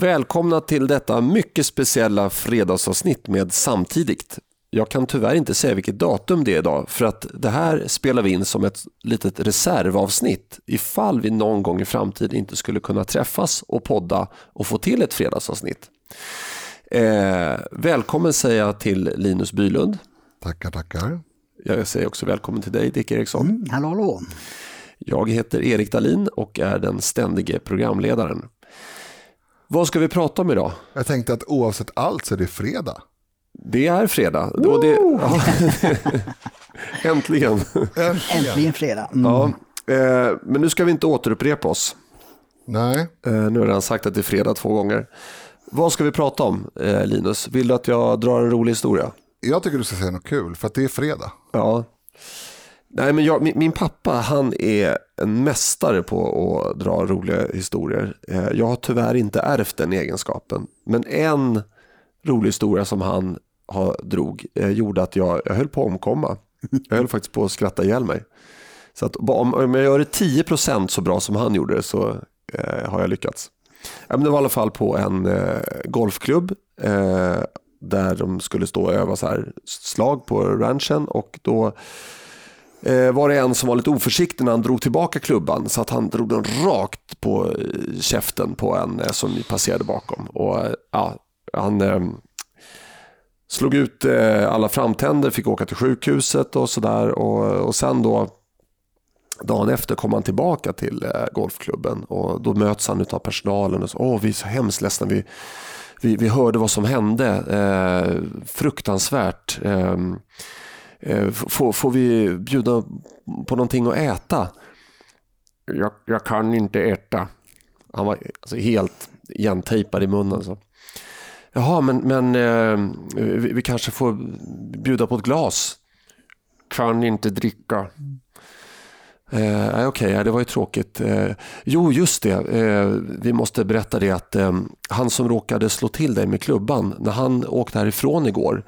Välkomna till detta mycket speciella fredagsavsnitt med Samtidigt. Jag kan tyvärr inte säga vilket datum det är idag för att det här spelar vi in som ett litet reservavsnitt ifall vi någon gång i framtiden inte skulle kunna träffas och podda och få till ett fredagsavsnitt. Eh, välkommen säger jag till Linus Bylund. Tackar, tackar. Jag säger också välkommen till dig Dick Eriksson. Mm, hallå, hallå. Jag heter Erik Dalin och är den ständige programledaren. Vad ska vi prata om idag? Jag tänkte att oavsett allt så är det fredag. Det är fredag. Och det, ja, äntligen. Äntligen fredag. Mm. Ja, eh, men nu ska vi inte återupprepa oss. Nej. Eh, nu har jag redan sagt att det är fredag två gånger. Vad ska vi prata om, eh, Linus? Vill du att jag drar en rolig historia? Jag tycker du ska säga något kul, för att det är fredag. Ja. Nej, men jag, min, min, pappa han är en mästare på att dra roliga historier. Eh, jag har tyvärr inte ärvt den egenskapen. Men en rolig historia som han har drog eh, gjorde att jag, jag höll på att omkomma. Jag höll faktiskt på att skratta ihjäl mig. Så att om, om jag gör det 10% så bra som han gjorde så eh, har jag lyckats. Ja, men det var i alla fall på en eh, golfklubb eh, där de skulle stå och öva så här slag på ranchen och då Eh, var det en som var lite oförsiktig när han drog tillbaka klubban så att han drog den rakt på eh, käften på en eh, som passerade bakom. Och, ja, han eh, slog ut eh, alla framtänder, fick åka till sjukhuset och sådär. Och, och sen då dagen efter kom han tillbaka till eh, golfklubben och då möts han av personalen och så, åh vi är så hemskt ledsna, vi, vi, vi hörde vad som hände, eh, fruktansvärt. Ehm, Eh, får, får vi bjuda på någonting att äta? Jag, jag kan inte äta. Han var alltså helt igentejpad i munnen. Så. Jaha, men, men eh, vi, vi, kanske får bjuda på ett glas. Kan inte dricka. Eh, Okej, okay, det var ju tråkigt. Eh, jo, just det. Eh, vi måste berätta det att eh, han som råkade slå till dig med klubban, när han åkte härifrån igår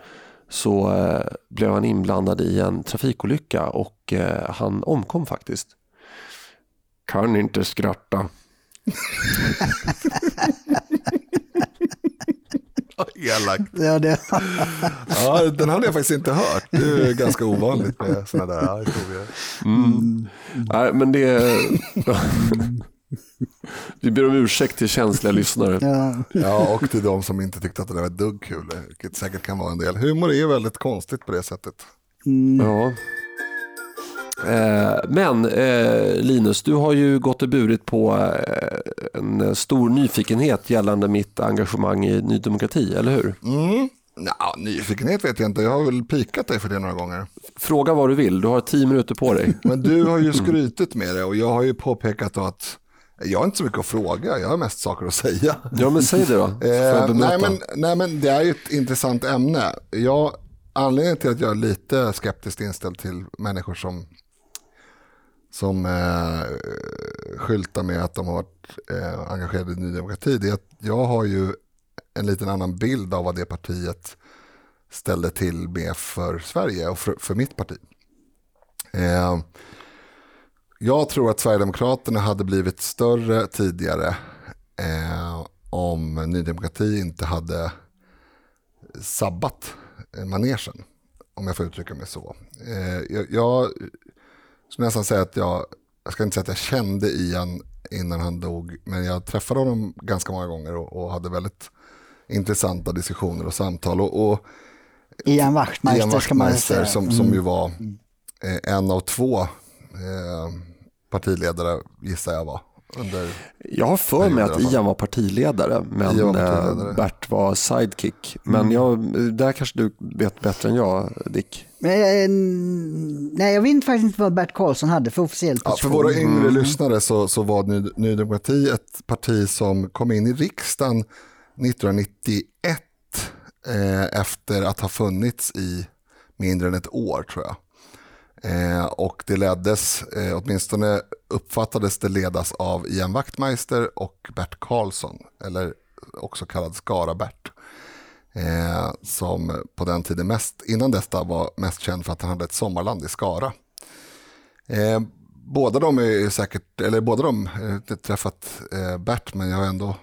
så eh, blev han inblandad i en trafikolycka och eh, han omkom faktiskt. Kan inte skratta. Elakt. Ja, det... ja, den hade jag faktiskt inte hört. Det är ganska ovanligt med sådana där historier. Mm. Nej, men det... Vi ber om ursäkt till känsliga lyssnare. Ja. ja, och till de som inte tyckte att det var ett dugg kul, vilket säkert kan vara en del. Humor är väldigt konstigt på det sättet. Mm. Ja. Men eh, Linus, du har ju gått och burit på eh, en stor nyfikenhet gällande mitt engagemang i Ny Demokrati, eller hur? Mm. Nå, nyfikenhet vet jag inte, jag har väl pikat dig för det några gånger. Fråga vad du vill, du har tio minuter på dig. Men du har ju skrytit med det och jag har ju påpekat att jag har inte så mycket att fråga, jag har mest saker att säga. Ja, men säg det då. Eh, nej, men, nej, men det är ju ett intressant ämne. Jag, anledningen till att jag är lite skeptiskt inställd till människor som som eh, skyltar med att de har varit eh, engagerade i Ny Demokrati, det är att jag har ju en liten annan bild av vad det partiet ställde till med för Sverige och för, för mitt parti. Eh, jag tror att Sverigedemokraterna hade blivit större tidigare eh, om Ny Demokrati inte hade sabbat manegen, om jag får uttrycka mig så. Eh, jag, jag skulle nästan säga att jag, jag ska inte säga att jag kände Ian innan han dog, men jag träffade honom ganska många gånger och, och hade väldigt intressanta diskussioner och samtal. Och, och Ian Wachtmeister, Ian Wachtmeister som, som mm. ju var eh, en av två eh, partiledare, gissar jag var. Under jag har för mig att Ian var partiledare, men var partiledare. Eh, Bert var sidekick. Men mm. jag, där kanske du vet bättre än jag, Dick. Men, nej, jag vet faktiskt inte vad Bert Karlsson hade för officiell position. Ja, för våra yngre mm. lyssnare så, så var Ny, Ny Demokrati ett parti som kom in i riksdagen 1991 eh, efter att ha funnits i mindre än ett år tror jag. Eh, och det leddes, eh, åtminstone uppfattades det ledas av Ian Wachtmeister och Bert Karlsson, eller också kallad Skara-Bert. Eh, som på den tiden mest, innan detta var mest känd för att han hade ett sommarland i Skara. Eh, båda de är säkert, eller båda de, eh, jag har träffat eh, Bert men jag har ändå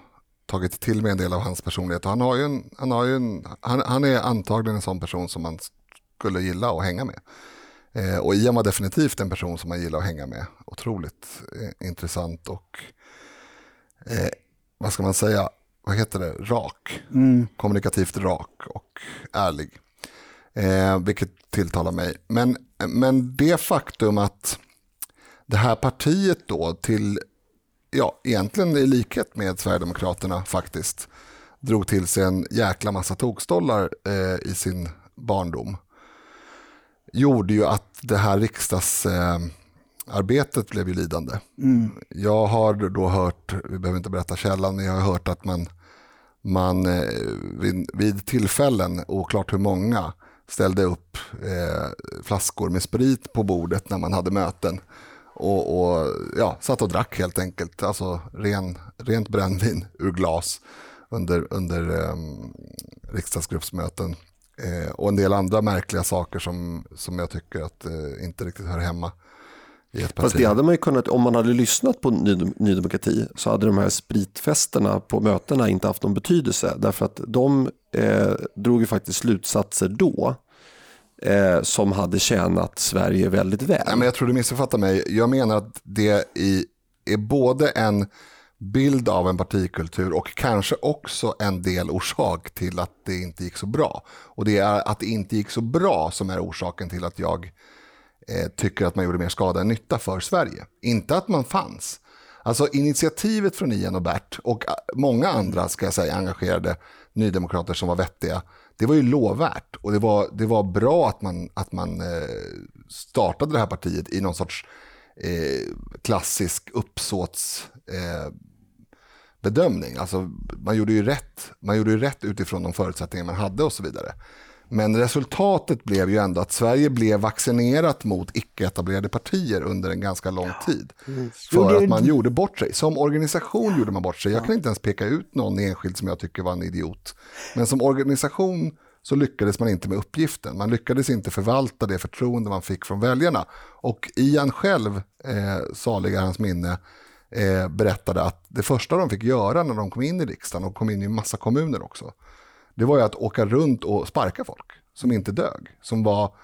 tagit till mig en del av hans personlighet. Och han, har ju en, han, har ju en, han, han är antagligen en sån person som man skulle gilla att hänga med. Eh, och Ian var definitivt en person som man gillar att hänga med. Otroligt eh, intressant och, eh, vad ska man säga, vad heter det, rak. Mm. Kommunikativt rak och ärlig. Eh, vilket tilltalar mig. Men, men det faktum att det här partiet då till, ja egentligen i likhet med Sverigedemokraterna faktiskt, drog till sig en jäkla massa tokstollar eh, i sin barndom gjorde ju att det här riksdagsarbetet blev ju lidande. Mm. Jag har då hört, vi behöver inte berätta källan, men jag har hört att man, man eh, vid, vid tillfällen, oklart hur många, ställde upp eh, flaskor med sprit på bordet när man hade möten. Och, och, ja, satt och drack helt enkelt, alltså ren, rent brännvin ur glas under, under eh, riksdagsgruppsmöten. Eh, och en del andra märkliga saker som, som jag tycker att eh, inte riktigt hör hemma i ett parti. Fast det hade man ju kunnat, om man hade lyssnat på Ny, Ny Demokrati så hade de här spritfesterna på mötena inte haft någon betydelse. Därför att de eh, drog ju faktiskt slutsatser då eh, som hade tjänat Sverige väldigt väl. Nej, men jag tror du missuppfattar mig. Jag menar att det i, är både en bild av en partikultur och kanske också en del orsak till att det inte gick så bra. Och det är att det inte gick så bra som är orsaken till att jag eh, tycker att man gjorde mer skada än nytta för Sverige. Inte att man fanns. Alltså initiativet från Ian och Bert och eh, många andra ska jag säga engagerade nydemokrater som var vettiga. Det var ju lovvärt och det var, det var bra att man, att man eh, startade det här partiet i någon sorts eh, klassisk uppsåts eh, bedömning. Alltså, man, gjorde ju rätt. man gjorde ju rätt utifrån de förutsättningar man hade och så vidare. Men resultatet blev ju ändå att Sverige blev vaccinerat mot icke-etablerade partier under en ganska lång tid. För att man gjorde bort sig. Som organisation gjorde man bort sig. Jag kan inte ens peka ut någon enskild som jag tycker var en idiot. Men som organisation så lyckades man inte med uppgiften. Man lyckades inte förvalta det förtroende man fick från väljarna. Och Ian själv, eh, saliga hans minne, eh, berättade att det första de fick göra när de kom in i riksdagen, och kom in i en massa kommuner också, det var ju att åka runt och sparka folk som inte dög, som var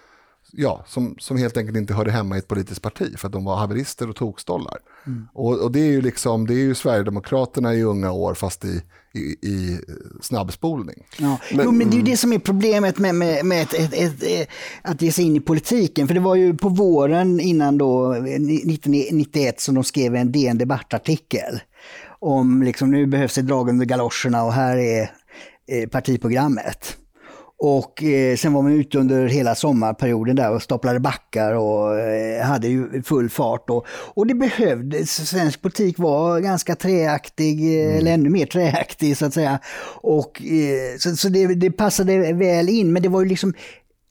ja, som, som helt enkelt inte hörde hemma i ett politiskt parti för att de var haverister och tokstollar. Mm. Och, och, det är ju liksom, det är ju Sverigedemokraterna i unga år fast i, i, i snabbspolning. Ja. Men, jo, men det är ju det som är problemet med, med, med ett, ett, ett, ett, att ge sig in i politiken. För det var ju på våren innan då, 1991 som de skrev en DN Debattartikel om liksom nu behövs det drag under galoscherna och här är partiprogrammet. Och eh, sen var man ute under hela sommarperioden där och staplade backar och eh, hade ju full fart. Och, och det behövdes. Svensk politik var ganska träaktig, eh, mm. eller ännu mer träaktig så att säga. Och, eh, så så det, det passade väl in, men det var ju liksom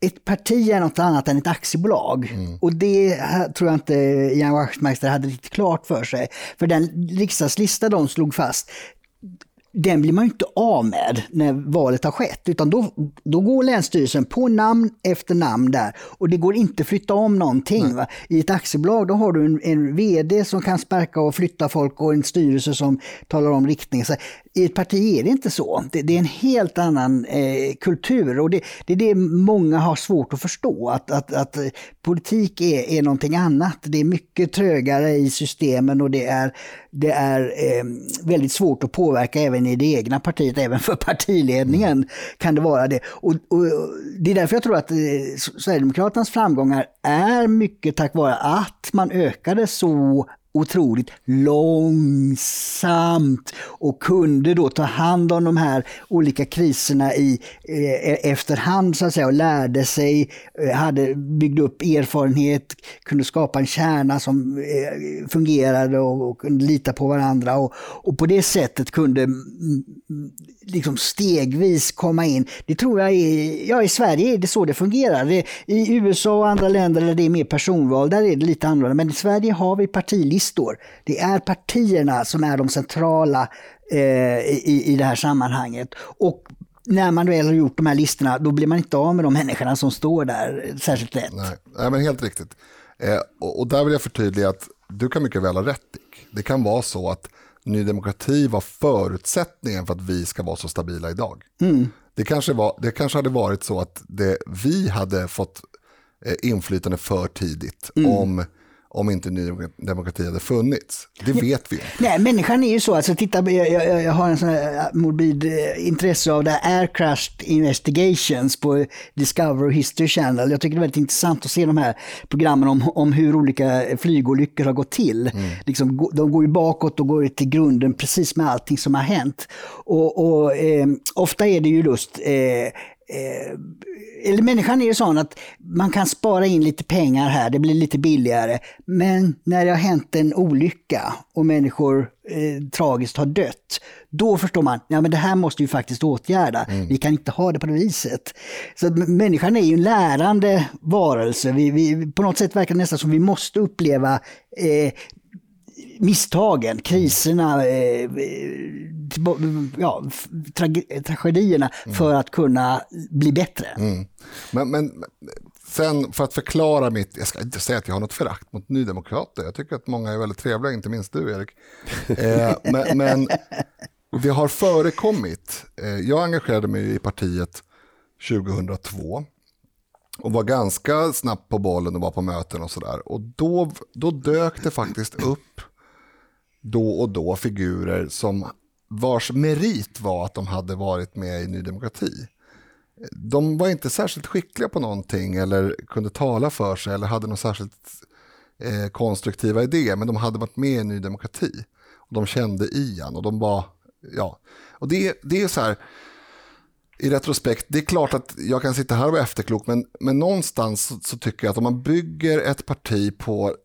ett parti är något annat än ett aktiebolag. Mm. Och det tror jag inte Ian Wachtmeister hade riktigt klart för sig. För den riksdagslista de slog fast, den blir man ju inte av med när valet har skett, utan då, då går Länsstyrelsen på namn efter namn där och det går inte att flytta om någonting. I ett aktiebolag då har du en, en vd som kan sparka och flytta folk och en styrelse som talar om riktning. Så i ett parti är det inte så. Det, det är en helt annan eh, kultur och det, det, är det många har svårt att förstå, att, att, att eh, politik är, är någonting annat. Det är mycket trögare i systemen och det är, det är eh, väldigt svårt att påverka även i det egna partiet, även för partiledningen kan det vara det. Och, och det är därför jag tror att eh, Sverigedemokraternas framgångar är mycket tack vare att man ökade så otroligt långsamt och kunde då ta hand om de här olika kriserna i eh, e, efterhand så att säga och lärde sig, eh, hade byggde upp erfarenhet, kunde skapa en kärna som eh, fungerade och, och kunde lita på varandra och, och på det sättet kunde mm, mm liksom stegvis komma in. Det tror jag är, ja i Sverige är det så det fungerar. Det, I USA och andra länder där det är mer personval, där är det lite annorlunda. Men i Sverige har vi partilistor. Det är partierna som är de centrala eh, i, i det här sammanhanget. Och när man väl har gjort de här listorna, då blir man inte av med de människorna som står där särskilt lätt. Nej, Nej men helt riktigt. Eh, och, och, där vill jag förtydliga att du kan mycket väl ha rätt Dick. Det kan vara så att Ny Demokrati var förutsättningen för att vi ska vara så stabila idag. Mm. Det, kanske var, det kanske hade varit så att det, vi hade fått eh, inflytande för tidigt Mm. om, om inte Ny Demokrati hade funnits. Det vet vi inte. Nej, människan är ju så. Alltså, titta, jag, jag, jag har en sån här morbid eh, intresse av det här Air Crash Investigations på Discovery History Channel. Jag tycker det är väldigt intressant att se de här programmen om, om hur olika flygolyckor har gått till. Liksom, gå- de går ju bakåt och går till grunden precis med allting som har hänt. Och, och eh, ofta är det ju just eh, eller människan är ju sån att man kan spara in lite pengar här, det blir lite billigare. Men när det har hänt en olycka och människor eh, tragiskt har dött, då förstår man, ja men det här måste vi faktiskt åtgärda. Vi kan inte ha det på det viset. Så att människan är ju en lärande varelse. Vi, vi, på något sätt verkar det nästan som vi måste uppleva eh, misstagen, kriserna, eh, ja, trage- tragedierna för att kunna bli bättre. Men, men sen för att förklara mitt, jag ska inte säga att jag har något förakt mot nydemokrater. Jag tycker att många är väldigt trevliga, inte minst du Erik. Eh, men, men det har förekommit, eh, jag engagerade mig i partiet 2002 och var ganska snabbt på bollen och var på möten och sådär. Och då, då dök det faktiskt upp då och då figurer som vars merit var att de hade varit med i Ny Demokrati de var inte särskilt skickliga på någonting eller kunde tala för sig eller hade någon särskilt eh, konstruktiva idéer, men de hade varit med i Ny Demokrati. Och de kände Ian och de var, ja, och det, det är så här, i retrospekt, det är klart att jag kan sitta här och vara efterklok, men, men någonstans så, så tycker jag att om man bygger ett parti på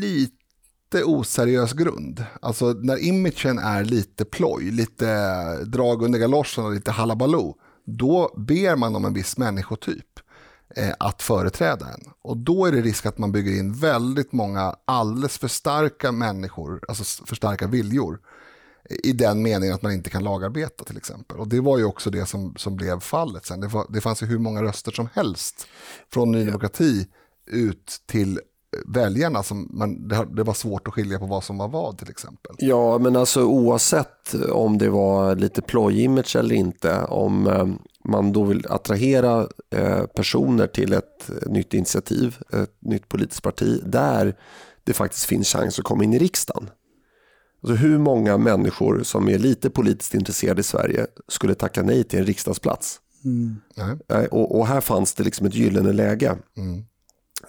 lite oseriös grund, alltså när imagen är lite ploj, lite drag under galoscherna och lite halabaloo, då ber man om en viss människotyp eh, att företräda en. Och då är det risk att man bygger in väldigt många alldeles för starka människor, alltså för starka viljor, i den meningen att man inte kan lagarbeta till exempel. Och det var ju också det som, som blev fallet sen. Det, var, det fanns ju hur många röster som helst från Ny Demokrati ut till väljarna. Som man, det, det var svårt att skilja på vad som var vad till exempel. Ja, men alltså oavsett om det var lite ploj-image eller inte, om eh, man då vill attrahera eh, personer till ett nytt initiativ, ett nytt politiskt parti, där det faktiskt finns chans att komma in i riksdagen. Alltså hur många människor som är lite politiskt intresserade i Sverige skulle tacka nej till en riksdagsplats? Nej. Eh, Och, och här fanns det liksom ett gyllene läge. Mm.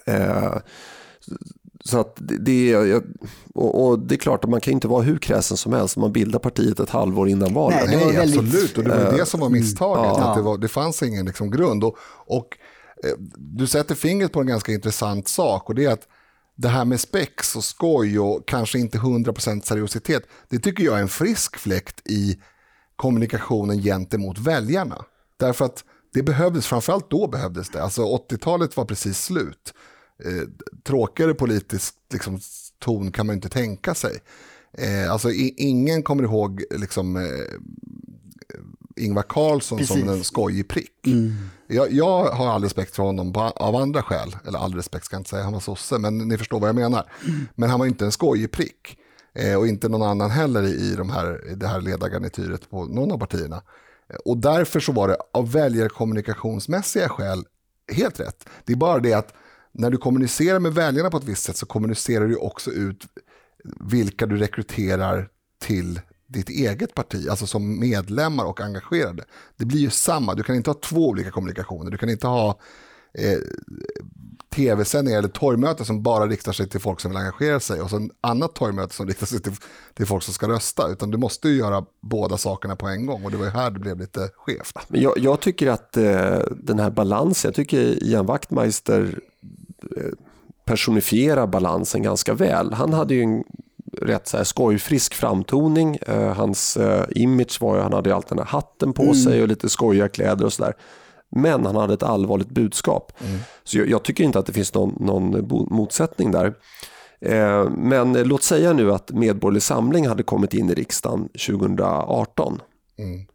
Eh, så att det, är- och, och det är klart att man kan inte vara hur kräsen som helst om man bildar partiet ett halvår innan valet. Nej, det var Nej, väldigt- absolut. Och det var det som var misstaget. Ja. Att det, var, det fanns ingen liksom grund. Och, och eh, du sätter fingret på en ganska intressant sak. Och det är att det här med spex och skoj och kanske inte 100% seriositet. Det tycker jag är en frisk fläkt i kommunikationen gentemot väljarna. Därför att det behövdes, framförallt då behövdes det. Alltså 80-talet var precis slut. Eh, tråkigare politisk liksom, ton kan man inte tänka sig. Eh, alltså i, ingen kommer ihåg liksom, eh, Ingvar Carlsson Precis. som en skojig prick. Jag, jag har all respekt för honom på, av andra skäl. Eller all respekt ska jag inte säga, han var sosse, men ni förstår vad jag menar. Men han var inte en skojig prick. Eh, och inte någon annan heller i, i, de här, det här ledargarnityret på någon av partierna. Eh, Och därför så var det av väljarkommunikationsmässiga skäl helt rätt. Det är bara det att när du kommunicerar med väljarna på ett visst sätt så kommunicerar du också ut vilka du rekryterar till ditt eget parti, alltså som medlemmar och engagerade. Det blir ju samma, du kan inte ha två olika kommunikationer. Du kan inte ha eh, tv-sändningar eller torgmöten som bara riktar sig till folk som vill engagera sig och sen annat torgmöte som riktar sig till, till folk som ska rösta. Utan du måste ju göra båda sakerna på en gång och det var ju här det blev lite skevt. Jag, jag tycker att eh, den här balansen, jag tycker Ian Wachtmeister personifierar balansen ganska väl. Han hade ju en rätt så här skojfrisk framtoning. Eh, hans eh, image var ju, han hade ju alltid den här hatten på sig och lite skojiga kläder och sådär. Men han hade ett allvarligt budskap. Så jag, jag tycker inte att det finns någon, någon motsättning där. Eh, men låt säga nu att Medborgerlig Samling hade kommit in i riksdagen 2018. Mm.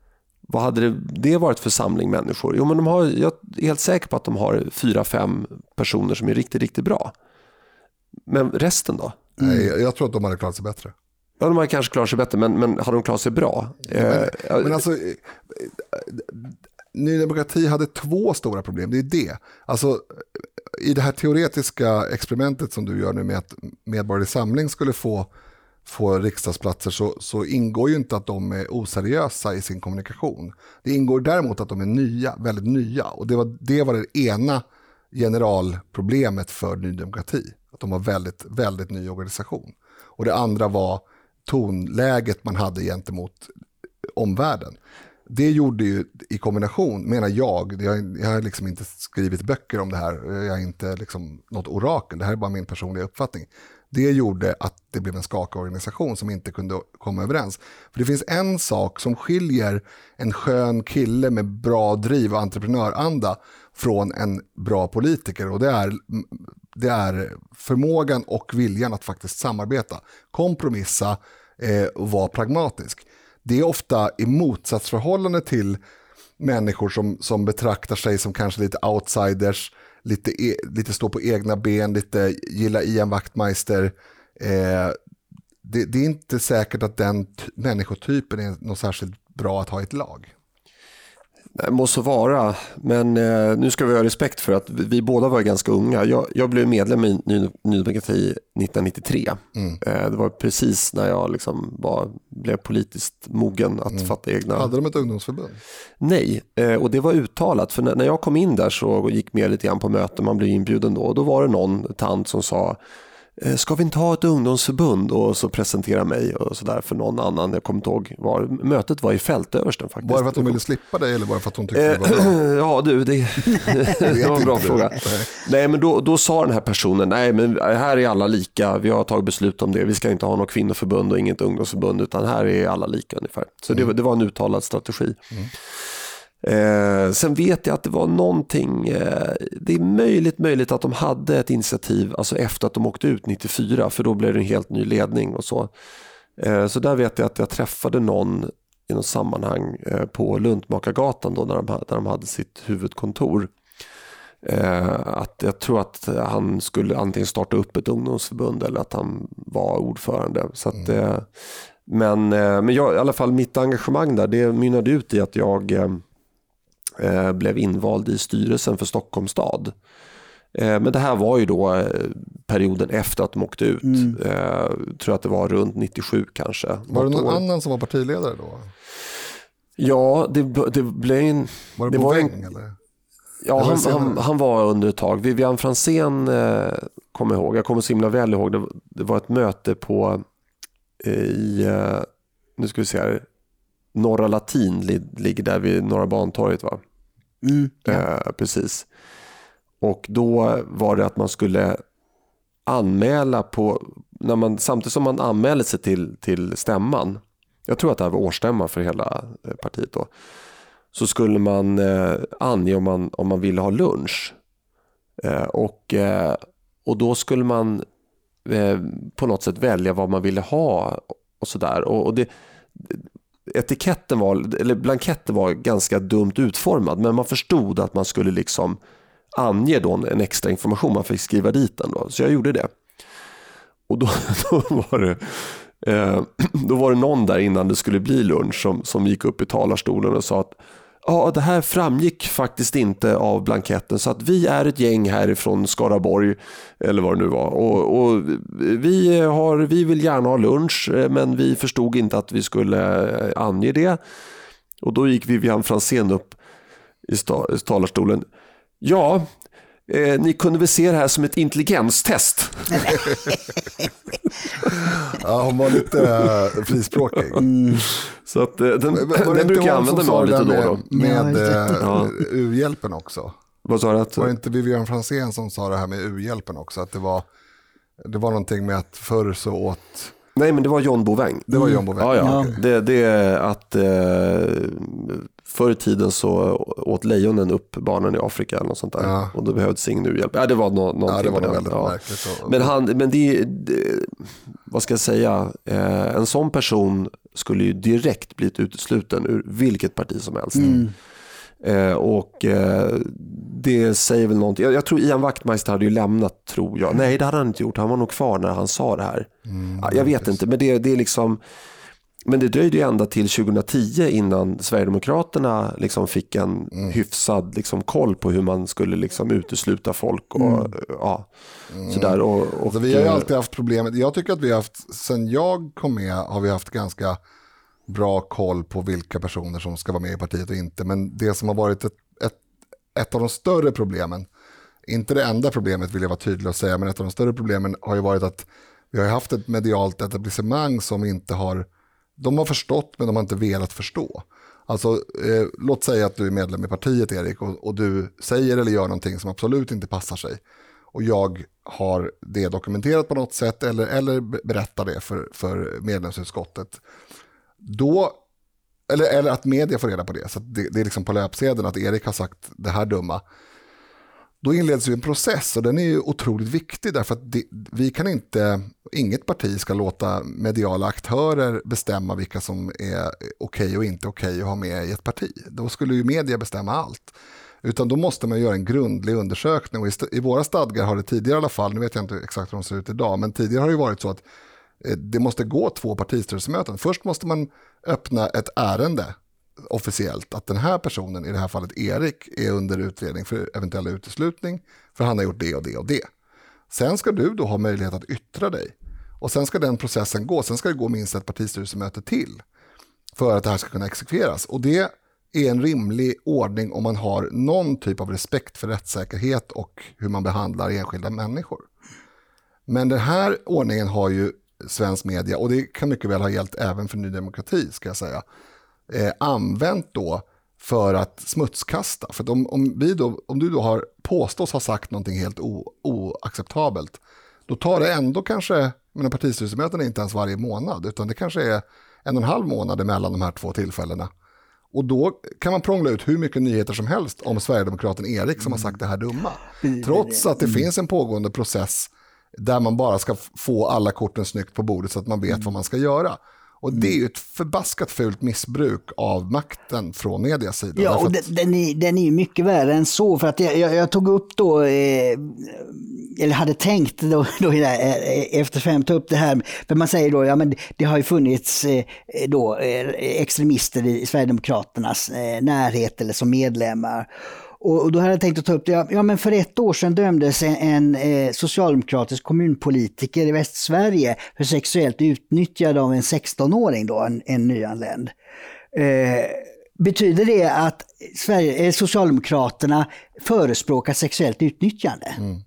Vad hade det, det varit för samling människor? Jo, men de har, jag är helt säker på att de har fyra, fem personer som är riktigt, riktigt bra. Men resten då? Nej, jag, jag tror att de hade klarat sig bättre. Ja, de hade kanske klarat sig bättre, men, men hade de klarat sig bra? Men, Eh, men alltså, eh, Ny Demokrati hade två stora problem, det är det. Alltså, I det här teoretiska experimentet som du gör nu med att Medborgerlig Samling skulle få, få riksdagsplatser så, så ingår ju inte att de är oseriösa i sin kommunikation. Det ingår däremot att de är nya, väldigt nya. Och det var det, var det ena generalproblemet för Ny Demokrati. Att de var väldigt, väldigt ny organisation. Och det andra var tonläget man hade gentemot omvärlden. Det gjorde ju i kombination, menar jag, jag, jag har liksom inte skrivit böcker om det här, jag är inte liksom något orakel, det här är bara min personliga uppfattning. Det gjorde att det blev en skakig organisation som inte kunde komma överens. För det finns en sak som skiljer en skön kille med bra driv och entreprenöranda från en bra politiker och det är, det är förmågan och viljan att faktiskt samarbeta, kompromissa eh, och vara pragmatisk. Det är ofta i motsatsförhållande till människor som, som betraktar sig som kanske lite outsiders, lite, e, lite stå på egna ben, lite gilla Ian Wachtmeister. Eh, det, det, är inte säkert att den människotypen är något särskilt bra att ha i ett lag. Det må så vara, men eh, nu ska vi ha respekt för att vi, vi båda var ganska unga. Jag, jag blev medlem i Ny, Ny Demokrati 1993. Mm. Eh, det var precis när jag liksom var, blev politiskt mogen att mm. fatta egna... Hade de ett ungdomsförbund? Nej, eh, och det var uttalat. För när, när jag kom in där så gick med lite grann på möten, man blev inbjuden då. Och då var det någon tant som sa Eh, ska vi inte ha ett ungdomsförbund och så presentera mig och sådär för någon annan. Jag kommer inte ihåg var. Mötet var i fältöversten faktiskt. Bara för att hon ville slippa dig eller bara för att hon tyckte det var bra? Eh, ja du, det, det var en bra fråga. Nej men då, då sa den här personen, nej men här är alla lika, vi har tagit beslut om det, vi ska inte ha något kvinnoförbund och inget ungdomsförbund utan här är alla lika ungefär. Så mm. det, det var en uttalad strategi. Mm. Eh, sen vet jag att det var någonting, eh, det är möjligt, möjligt att de hade ett initiativ alltså efter att de åkte ut 94 för då blev det en helt ny ledning och så. Eh, så där vet jag att jag träffade någon i något sammanhang eh, på Luntmakargatan då när de, där de hade sitt huvudkontor. Eh, att jag tror att han skulle antingen starta upp ett ungdomsförbund eller att han var ordförande. Så att, mm. Eh, men men jag, i alla fall mitt engagemang där det mynnade ut i att jag blev invald i styrelsen för Stockholms stad. Eh, men det här var ju då eh, perioden efter att de åkte ut. Mm. Jag tror att det var runt 97 kanske. Var det någon år. annan som var partiledare då? Ja, det, det blev en... Var det, det var en, eller? Ja, han, han, han, var under ett tag. Vivian Franzén eh, kommer ihåg. Jag kommer så himla väl ihåg. Det, det var ett möte på i, eh, nu ska vi se här, Norra Latin ligger där vid Norra Bantorget va? Mm, ja. eh, precis. Och då var det att man skulle anmäla på, när man, samtidigt som man anmälde sig till, till stämman, jag tror att det här var årsstämman för hela eh, partiet då, så skulle man eh, ange om man, om man ville ha lunch. Eh, och, eh, och då skulle man eh, på något sätt välja vad man ville ha och sådär. Och, och det, etiketten var, eller blanketten var ganska dumt utformad men man förstod att man skulle liksom ange då en extra information, man fick skriva dit den då. Så jag gjorde det. Och då, då var det eh, då var det någon där innan det skulle bli lunch som, som gick upp i talarstolen och sa att ja, det här framgick faktiskt inte av blanketten. Så att vi är ett gäng härifrån Skaraborg eller vad det nu var. Och, och vi, har, vi vill gärna ha lunch eh, men vi förstod inte att vi skulle eh, ange det. Och då gick Vivian Franzén upp i talarstolen. Ja, Eh, ni kunde väl se det här som ett intelligenstest? ja, hon var lite äh, frispråkig. Mm. Så att, eh, den, var den brukar jag använda mig av lite då. Med, med ja. u-hjälpen också. Vad sa du? Att... Var det inte Vivian Franzén som sa det här med u-hjälpen också? Att det var, det var någonting med att förr så åt Nej, men det var John Boväng. Det var John Boväng. Ja, ja. Okay. Det, det är att eh, förr i tiden så åt lejonen upp barnen i Afrika eller något sånt där. Ja. Och då behövdes ingen u-hjälp. Ja, det var någonting ja, det var väldigt ja. märkligt. Men, han, men det, det, vad ska jag säga, eh, en sån person skulle ju direkt blivit utesluten ur vilket parti som helst. Mm. Eh, och eh, det säger väl någonting. Jag, jag, tror Ian Wachtmeister hade ju lämnat, tror jag. Nej, det hade han inte gjort. Han var nog kvar när han sa det här. Mm, jag vet inte, men det, det är liksom... Men det dröjde ju ända till 2010 innan Sverigedemokraterna liksom fick en mm. hyfsad liksom koll på hur man skulle liksom utesluta folk. Och, mm. ja, sådär. Och, och, alltså, vi har ju alltid haft problemet. Jag tycker att vi har haft, sen jag kom med har vi haft ganska bra koll på vilka personer som ska vara med i partiet och inte. Men det som har varit ett, ett, ett av de större problemen, inte det enda problemet vill jag vara tydlig och säga, men ett av de större problemen har ju varit att vi har haft ett medialt etablissemang som inte har, de har förstått men de har inte velat förstå. Alltså, eh, låt säga att du är medlem i partiet Erik och, och, du säger eller gör någonting som absolut inte passar sig. Och jag har det dokumenterat på något sätt eller, eller berättar det för, för medlemsutskottet då, eller, eller att media får reda på det, så det, det, är liksom på löpsedeln att Erik har sagt det här dumma. Då inleds ju en process och den är ju otroligt viktig därför att det, vi kan inte, inget parti ska låta mediala aktörer bestämma vilka som är okej okay och inte okej okay att ha med i ett parti. Då skulle ju media bestämma allt. Utan då måste man göra en grundlig undersökning och i, i våra stadgar har det tidigare i alla fall, nu vet jag inte exakt hur de ser ut idag, men tidigare har det varit så att eh, det måste gå två partistyrelsemöten. Först måste man öppna ett ärende officiellt att den här personen, i det här fallet Erik, är under utredning för eventuell uteslutning för han har gjort det och det och det. Sen ska du då ha möjlighet att yttra dig och sen ska den processen gå. Sen ska det gå minst ett partistyrelsemöte till för att det här ska kunna exekveras. Och det är en rimlig ordning om man har någon typ av respekt för rättssäkerhet och hur man behandlar enskilda människor. Men den här ordningen har ju svensk media, och det kan mycket väl ha gällt även för Ny Demokrati, ska jag säga, eh, använt då för att smutskasta. För om, om, vi då, om du då har påstås ha sagt någonting helt o, oacceptabelt, då tar det ändå kanske, men partistyrelsemöten är inte ens varje månad, utan det kanske är en och en halv månad mellan de här två tillfällena. Och då kan man prångla ut hur mycket nyheter som helst om Sverigedemokraten Erik som har sagt det här dumma. Mm. Trots att det mm. finns en pågående process där man bara ska få alla korten snyggt på bordet så att man vet mm. vad man ska göra. Och det är ju ett förbaskat fult missbruk av makten från medias sida. Ja, och att... den, är, den är ju mycket värre än så. För att jag, jag, jag tog upp då, eh, eller hade tänkt då, då eh, efter fem ta upp det här. För man säger då, ja men det har ju funnits eh, då, eh, extremister i Sverigedemokraternas eh, närhet eller som medlemmar. Och, då hade jag tänkt att ta upp det. Ja, men för ett år sedan dömdes en, en eh, socialdemokratisk kommunpolitiker i Västsverige för sexuellt utnyttjande av en 16-åring, då, en, en nyanländ. Eh, betyder det att Sverige, eh, Socialdemokraterna förespråkar sexuellt utnyttjande? Mm.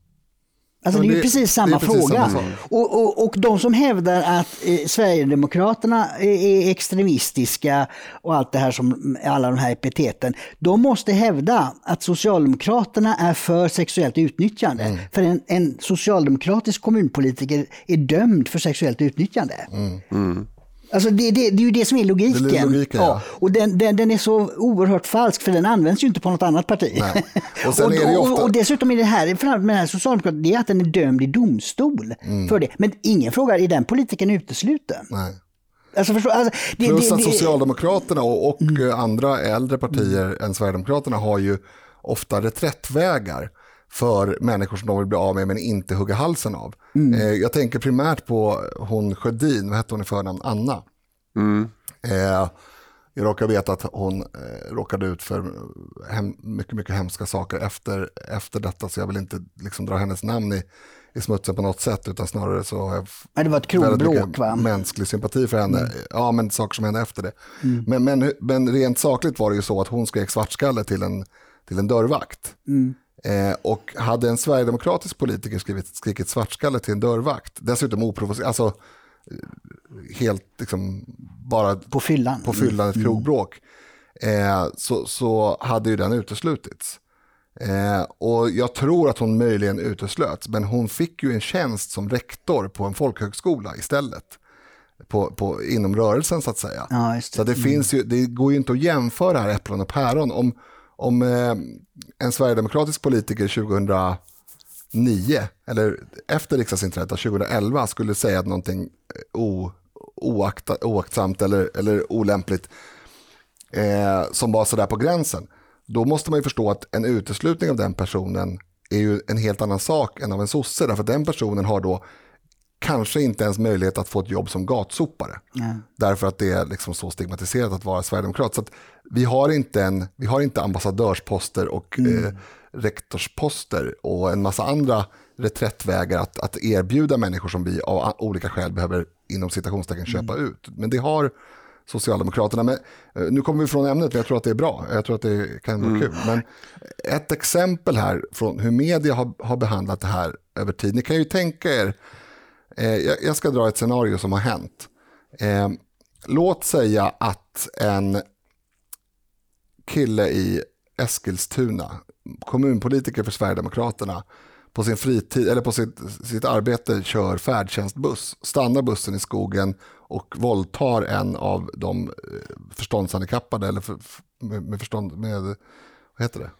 Alltså det är ju precis samma precis fråga. Samma och, och, och de som hävdar att eh, Sverigedemokraterna är extremistiska och allt det här som alla de här epiteten. De måste hävda att Socialdemokraterna är för sexuellt utnyttjande. Mm. För en, en, socialdemokratisk kommunpolitiker är dömd för sexuellt utnyttjande. Mm. Mm. Alltså det, det, det, är ju det som är logiken. Är logiken ja. Och den, den, den, är så oerhört falsk för den används ju inte på något annat parti. Och, och, ofta... och, dessutom är det här, med den här socialdemokraten, det är att den är dömd i domstol mm. för det. Men ingen frågar, är den politikern utesluten? Nej. Alltså, förstå, alltså, det, Plus att Socialdemokraterna och, och mm. andra äldre partier mm. än Sverigedemokraterna har ju ofta reträttvägar för människor som de vill bli av med men inte hugga halsen av. Mm. Eh, jag tänker primärt på hon Sjödin, vad hette hon i förnamn? Anna. Mm. Eh, jag råkar veta att hon eh, råkade ut för hem, mycket, mycket hemska saker efter, efter detta så jag vill inte liksom dra hennes namn i, i smutsen på något sätt utan snarare så har jag det var ett krogbråk va? mänsklig sympati för henne. Mm. Ja men saker som hände efter det. Mm. Men, men, men rent sakligt var det ju så att hon skrek svartskalle till en, till en dörrvakt. Mm. Eh, och hade en sverigedemokratisk politiker skrivit, skrikit svartskalle till en dörrvakt, dessutom oprovocerat, alltså eh, helt liksom bara på fyllan, på fyllan ett mm. krogbråk, eh, så, så hade ju den uteslutits. Eh, och jag tror att hon möjligen uteslöts, men hon fick ju en tjänst som rektor på en folkhögskola istället. På, på, inom rörelsen så att säga. Ja, det. Så det, mm. finns ju, det går ju inte att jämföra här äpplen och päron. Om, om eh, en sverigedemokratisk politiker 2009, eller efter riksdagsinträdet 2011, skulle säga att någonting eh, o, oakta, oaktsamt eller, eller olämpligt eh, som var sådär på gränsen, då måste man ju förstå att en uteslutning av den personen är ju en helt annan sak än av en sosse. Därför att den personen har då kanske inte ens möjlighet att få ett jobb som gatsopare. Mm. Därför att det är liksom så stigmatiserat att vara sverigedemokrat. Så vi, har inte en, vi har inte ambassadörsposter och mm. eh, rektorsposter och en massa andra reträttvägar att, att erbjuda människor som vi av olika skäl behöver inom citationstecken köpa mm. ut. Men det har Socialdemokraterna. Men, eh, nu kommer vi från ämnet, men jag tror att det är bra. Jag tror att det kan vara mm. kul. Men ett exempel här från hur media har, har behandlat det här över tid. Ni kan ju tänka er, Eh, jag, ska dra ett scenario som har hänt. Eh, låt säga att en kille i Eskilstuna, kommunpolitiker för Sverigedemokraterna, på sin fritid eller på sitt, sitt arbete kör färdtjänstbuss, stannar bussen i skogen och våldtar en av de eh, förståndshandikappade, eller för, med, med förstånd, med, vad heter det?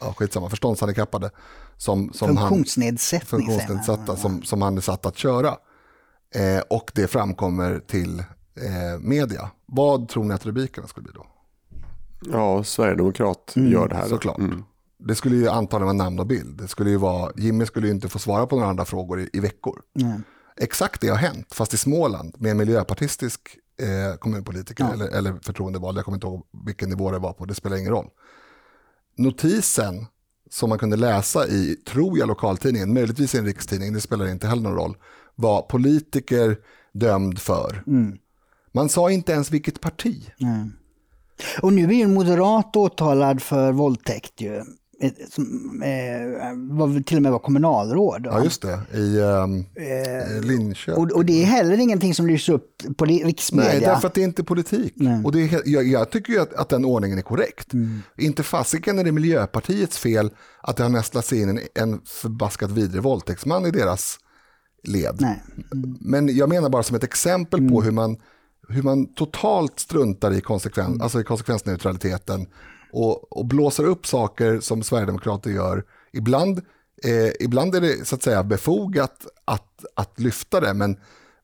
Ja, skitsamma, förståndshandikappade. Som, som Funktionsnedsättning. Han, funktionsnedsatta som, som han är satt att köra. Eh, och det framkommer till eh, media. Vad tror ni att rubrikerna skulle bli då? Ja, Sverigedemokrat mm, gör det här. Såklart. Mm. Det skulle ju antagligen vara namn och bild. Det skulle ju vara, Jimmy skulle ju inte få svara på några andra frågor i, i veckor. Mm. Exakt det har hänt, fast i Småland med en miljöpartistisk eh, kommunpolitiker ja. eller, eller förtroendevald. Jag kommer inte ihåg vilken nivå det var på, det spelar ingen roll. Notisen som man kunde läsa i, tror jag, lokaltidningen, möjligtvis i en rikstidning, det spelar inte heller någon roll, var politiker dömd för. Mm. Man sa inte ens vilket parti. Mm. Och nu är ju en moderat åtalad för våldtäkt ju. Eh, som eh, var, till och med var kommunalråd. Ja, just det, i um, eh, Linköping. Och, och, det är heller ingenting som lyfts upp på riksmedia. Nej, därför att det är inte politik. Nej. Och det är, jag, jag tycker ju att, att den ordningen är korrekt. Mm. Inte fasiken är det Miljöpartiets fel att det har nästlat sig in en, en förbaskat vidrig våldtäktsman i deras led. Mm. Men jag menar bara som ett exempel mm. på hur man, hur man totalt struntar i, konsekvens, mm. alltså i konsekvensneutraliteten och, och blåser upp saker som Sverigedemokrater gör. Ibland, eh, ibland är det så att säga befogat att, att lyfta det, men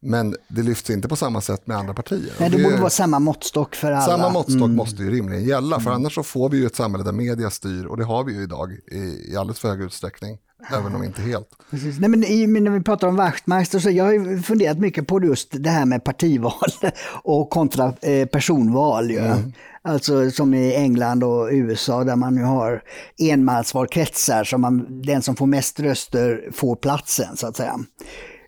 men det lyfts inte på samma sätt med andra partier. Nej, det, det borde vara samma måttstock för alla. Samma måttstock mm. måste ju rimligen gälla, för mm. annars så får vi ju ett samhälle där media styr, och det har vi ju idag i, i alldeles för hög utsträckning. Även om inte helt. Precis. Nej, men i, när vi pratar om Wachtmeister så jag har funderat mycket på just det här med partival och kontra eh, personval. Ju. Mm. Alltså som i England och USA där man nu har enmansvalkretsar, så man, den som får mest röster får platsen så att säga.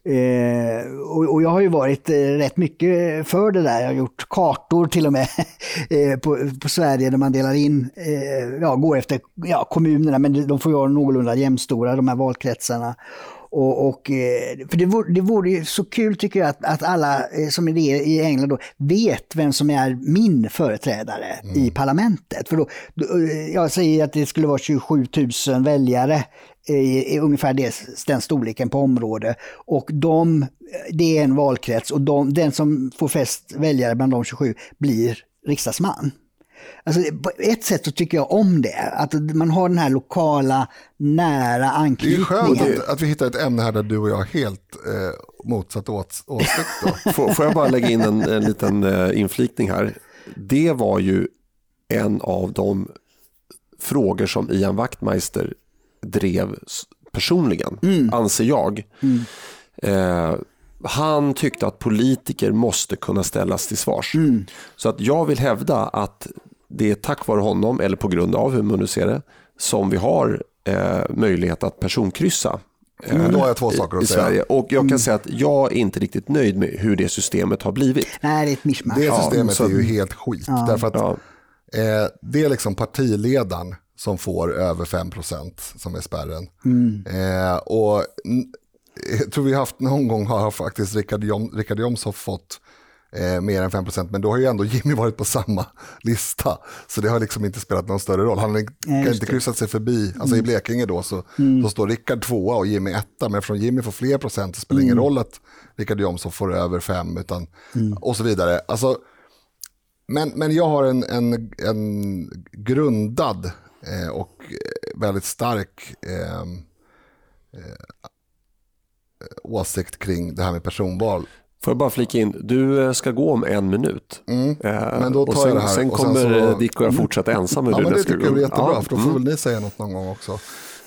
Eh, och, och, jag har ju varit eh, rätt mycket för det där. Jag har gjort kartor till och med eh, på, på, Sverige där man delar in, eh, ja, går efter ja, kommunerna, men de får ju vara någorlunda jämnstora de här valkretsarna. Och, och, eh, för det vore, det vore ju så kul tycker jag att, att alla eh, som är i England då vet vem som är min företrädare mm. i parlamentet. För då, jag säger att det skulle vara 27 000 väljare i, ungefär det, den storleken på område. Och de, det är en valkrets och de, den som får flest väljare bland de 27 blir riksdagsman. Alltså, på ett sätt så tycker jag om det, att man har den här lokala, nära anknytningen. Det är skönt att, att vi hittar ett ämne här där du och jag har helt eh, motsatt åsikt. får, får jag bara lägga in en, en liten eh, inflikning här? Det var ju en av de frågor som Ian Wachtmeister drev personligen, mm. anser jag. Mm. Eh, han tyckte att politiker måste kunna ställas till svars. Mm. Så att jag vill hävda att det är tack vare honom, eller på grund av hur man nu ser det, som vi har eh, möjlighet att personkryssa Mm, då har jag två saker att i, säga. Sverige. Och jag kan mm. säga att jag är inte riktigt nöjd med hur det systemet har blivit. Nej, det är ett mischmasch. Det systemet ja, så, är ju helt skit. Ja. Därför att ja. eh, det är liksom partiledaren som får över 5% som är spärren. Mm. Eh, och jag tror vi har haft någon gång har faktiskt Richard, Jom, Richard Jomshoff fått eh, mer än 5% men då har ju ändå Jimmy varit på samma lista. Så det har liksom inte spelat någon större roll. Han har ja, inte kryssat sig förbi, alltså mm. i Blekinge då så, mm. så står Rickard tvåa och Jimmy etta, men eftersom Jimmy får fler procent så spelar det mm. ingen roll att Richard Jomshoff får över 5 utan, mm. och så vidare. Alltså, men, men jag har en, en, en grundad eh, och väldigt stark eh, eh, åsikt kring det här med personval. Får jag bara flika in, du eh, ska gå om en minut. Mm. Eh, Men då tar och sen, jag det här. sen och sen kommer så- så... Dick och jag fortsätta ensam Ja, men det tycker jag blir jättebra, Ja, för då får mm. väl ni säga något någon gång också.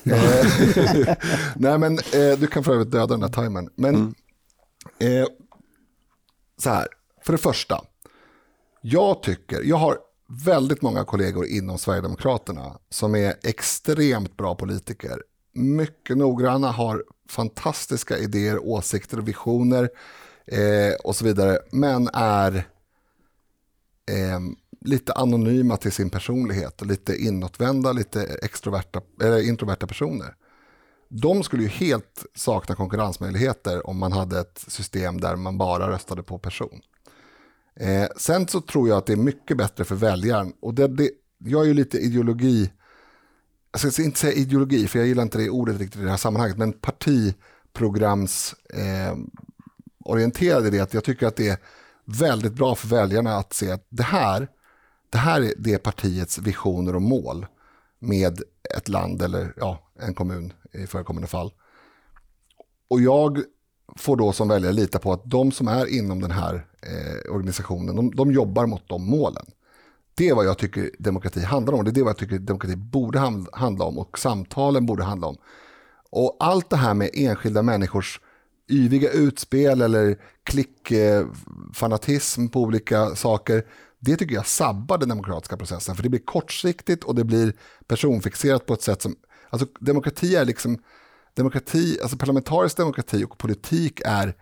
Eh, Nej, men eh, du kan för övrigt döda den där timern. Men Mm. eh, så här, för det första. Jag tycker, jag har väldigt många kollegor inom Sverigedemokraterna som är extremt bra politiker. Mycket noggranna, har fantastiska idéer, åsikter och visioner eh, och så vidare. Men är eh, lite anonyma till sin personlighet och lite inåtvända, lite extroverta, eller introverta personer. De skulle ju helt sakna konkurrensmöjligheter om man hade ett system där man bara röstade på person. Eh, sen så tror jag att det är mycket bättre för väljaren. Och det, det, jag är ju lite ideologi, alltså jag ska inte säga ideologi för jag gillar inte det ordet riktigt i det här sammanhanget, men partiprograms eh, orienterad i det att jag tycker att det är väldigt bra för väljarna att se att det här, det här är det partiets visioner och mål med ett land eller ja, en kommun i förekommande fall. Och jag får då som väljare lita på att de som är inom den här eh, organisationen, de, de jobbar mot de målen. Det är vad jag tycker demokrati handlar om. Det är det vad jag tycker demokrati borde handla om och samtalen borde handla om. Och allt det här med enskilda människors yviga utspel eller klickfanatism på olika saker, det tycker jag sabbar den demokratiska processen. För det blir kortsiktigt och det blir personfixerat på ett sätt som, alltså demokrati är liksom, demokrati, alltså parlamentarisk demokrati och politik är,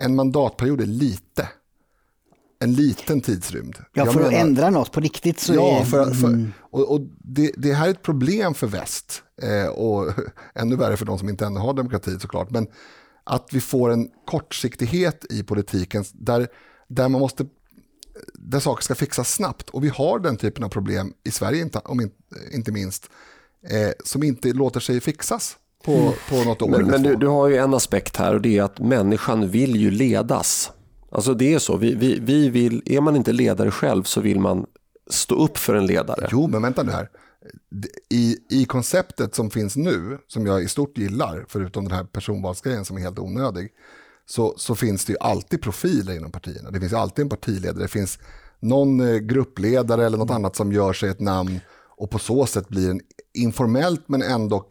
en mandatperiod är lite. En liten tidsrymd. Ja, för att menar- ändra något på riktigt så Ja, är... för, för, Mm. och, och det, det här är ett problem för väst. Eh, och ännu värre för de som inte ännu har demokrati såklart. Men att vi får en kortsiktighet i politiken där, där man måste där saker ska fixas snabbt. Och vi har den typen av problem i Sverige, inte, om inte, minst, eh, som inte låter sig fixas på, på något år Men, men du, du har ju en aspekt här och det är att människan vill ju ledas. Alltså det är så, vi, vi, vi vill, är man inte ledare själv så vill man stå upp för en ledare. Jo, men vänta nu här. I, I konceptet som finns nu, som jag i stort gillar, förutom den här personvalsgrejen som är helt onödig, så, så finns det ju alltid profiler inom partierna. Det finns alltid en partiledare, det finns någon eh, gruppledare eller något annat som gör sig ett namn och på så sätt blir en informellt men ändå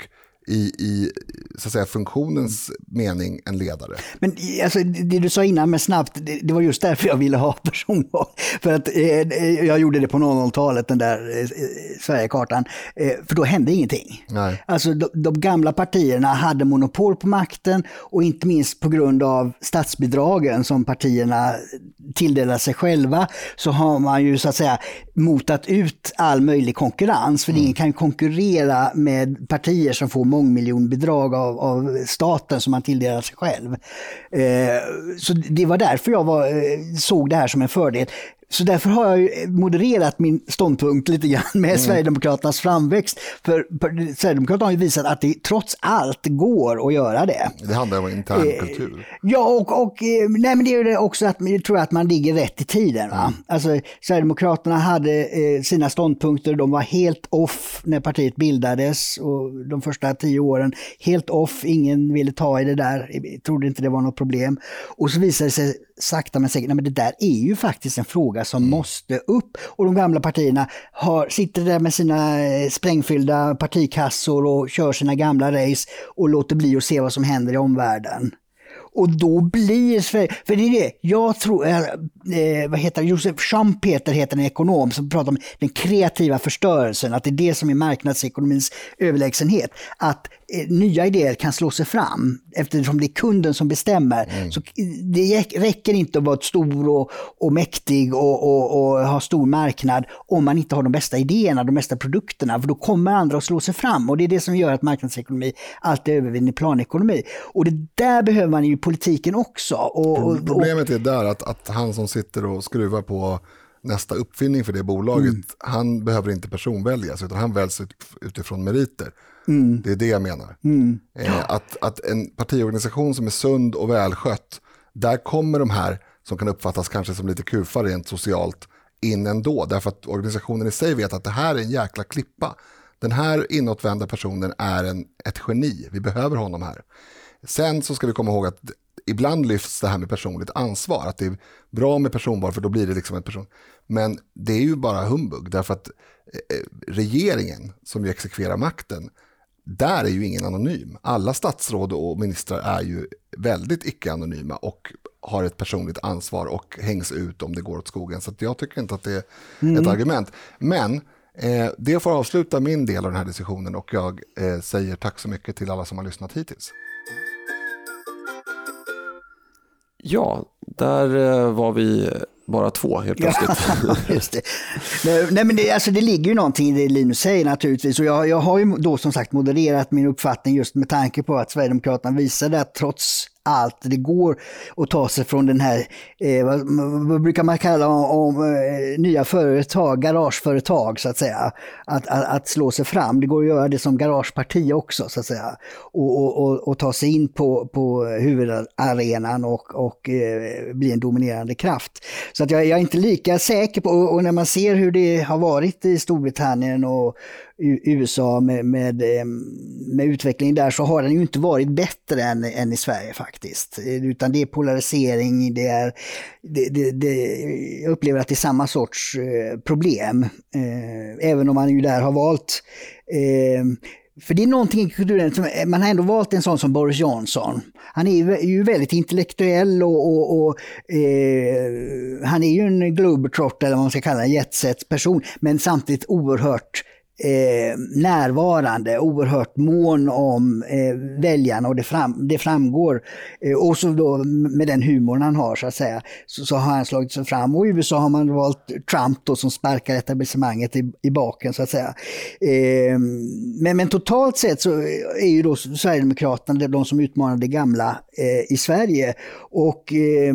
i, i så att säga, funktionens mening en ledare. Men alltså, det du sa innan med snabbt, det, det var just därför jag ville ha personval. För att eh, jag gjorde det på 00-talet, den där eh, Sverigekartan. Eh, för då hände ingenting. Nej. Alltså de, de gamla partierna hade monopol på makten och inte minst på grund av statsbidragen som partierna tilldelar sig själva så har man ju så att säga motat ut all möjlig konkurrens. För ingen kan konkurrera med partier som får mångmiljonbidrag av, av staten som man tilldelar sig själv. Eh, så det var därför jag var, eh, såg det här som en fördel. Så därför har jag modererat min ståndpunkt lite grann med Sverigedemokraternas framväxt. För för Sverigedemokraterna har ju visat att det trots allt går att göra det. Det handlar om intern kultur. Ja, och, och eh, nej, men det är ju också att jag tror att man ligger rätt i tiden. Va? Alltså, Sverigedemokraterna hade eh, sina ståndpunkter, de var helt off när partiet bildades och de första tio åren. Helt off, ingen ville ta i det där, Jag trodde inte det var något problem. Och så visade det sig sakta men säkert, nej, men det där är ju faktiskt en fråga som måste upp. Och de gamla partierna har, sitter där med sina eh, sprängfyllda partikassor och kör sina gamla race och låter bli att se vad som händer i omvärlden. Och då blir Sverige, för det är det, jag tror, eh, eh, vad heter det, Josef Schumpeter heter en ekonom som pratar om den kreativa förstörelsen, att det är det som är marknadsekonomins överlägsenhet. Att eh, nya idéer kan slå sig fram eftersom det är kunden som bestämmer. Så det räck- räcker inte att vara stor och, och mäktig och, och, och ha stor marknad om man inte har de bästa idéerna, de bästa produkterna, för då kommer andra att slå sig fram. Och det är det som gör att marknadsekonomi alltid övervinner planekonomi. Och det där behöver man ju politiken också. Och, och, och, Problemet är där att, att han som sitter och skruvar på nästa uppfinning för det bolaget, han behöver inte personväljas utan han väljs ut, utifrån meriter. Det är det jag menar. Eh, att, att en partiorganisation som är sund och välskött, där kommer de här som kan uppfattas kanske som lite kufar rent socialt in ändå. Därför att organisationen i sig vet att det här är en jäkla klippa. den här inåtvända personen är en, ett geni, vi behöver honom här. Sen så ska vi komma ihåg att ibland lyfts det här med personligt ansvar, att det är bra med personval för då blir det liksom en person. Men det är ju bara humbug, därför att eh, regeringen som ju exekverar makten, där är ju ingen anonym. Alla statsråd och ministrar är ju väldigt icke-anonyma och har ett personligt ansvar och hängs ut om det går åt skogen. Så jag tycker inte att det är mm. ett argument. Men eh, det får avsluta min del av den här diskussionen och jag eh, säger tack så mycket till alla som har lyssnat hittills. Ja, där eh, var vi bara två helt plötsligt. Just det. Nej, men det, alltså, det ligger ju någonting i det Linus säger naturligtvis. Och jag, jag har ju då som sagt modererat min uppfattning just med tanke på att Sverigedemokraterna visade att trots allt det går att ta sig från den här, eh, vad, vad, brukar man kalla om, om eh, nya företag, garageföretag så att säga. Att, att, att, slå sig fram. Det går att göra det som garageparti också så att säga. Och, och, och, och ta sig in på, på huvudarenan och, och eh, bli en dominerande kraft. Så att jag, jag, är inte lika säker på, och när man ser hur det har varit i Storbritannien och USA med, med, eh, med utvecklingen där så har den ju inte varit bättre än, än i Sverige faktiskt. Utan det är polarisering, det är, det, det, det, jag upplever att det är samma sorts eh, problem. Eh, även om man ju där har valt eh, för det är någonting i kulturen, man har ändå valt en sån som Boris Johnson. Han är ju väldigt intellektuell och, och, och eh, han är ju en globetrotter, eller vad man ska kalla en jetset person, men samtidigt oerhört eh, närvarande, oerhört mån om eh, väljarna och det, fram, det framgår. Eh, och så då med den humorn han har så att säga, så, så, har han slagit sig fram. Och i USA har man valt Trump då som sparkar etablissemanget i, i baken så att säga. Eh, men, men totalt sett så är ju då Sverigedemokraterna de som utmanar det gamla eh, i Sverige. Och eh,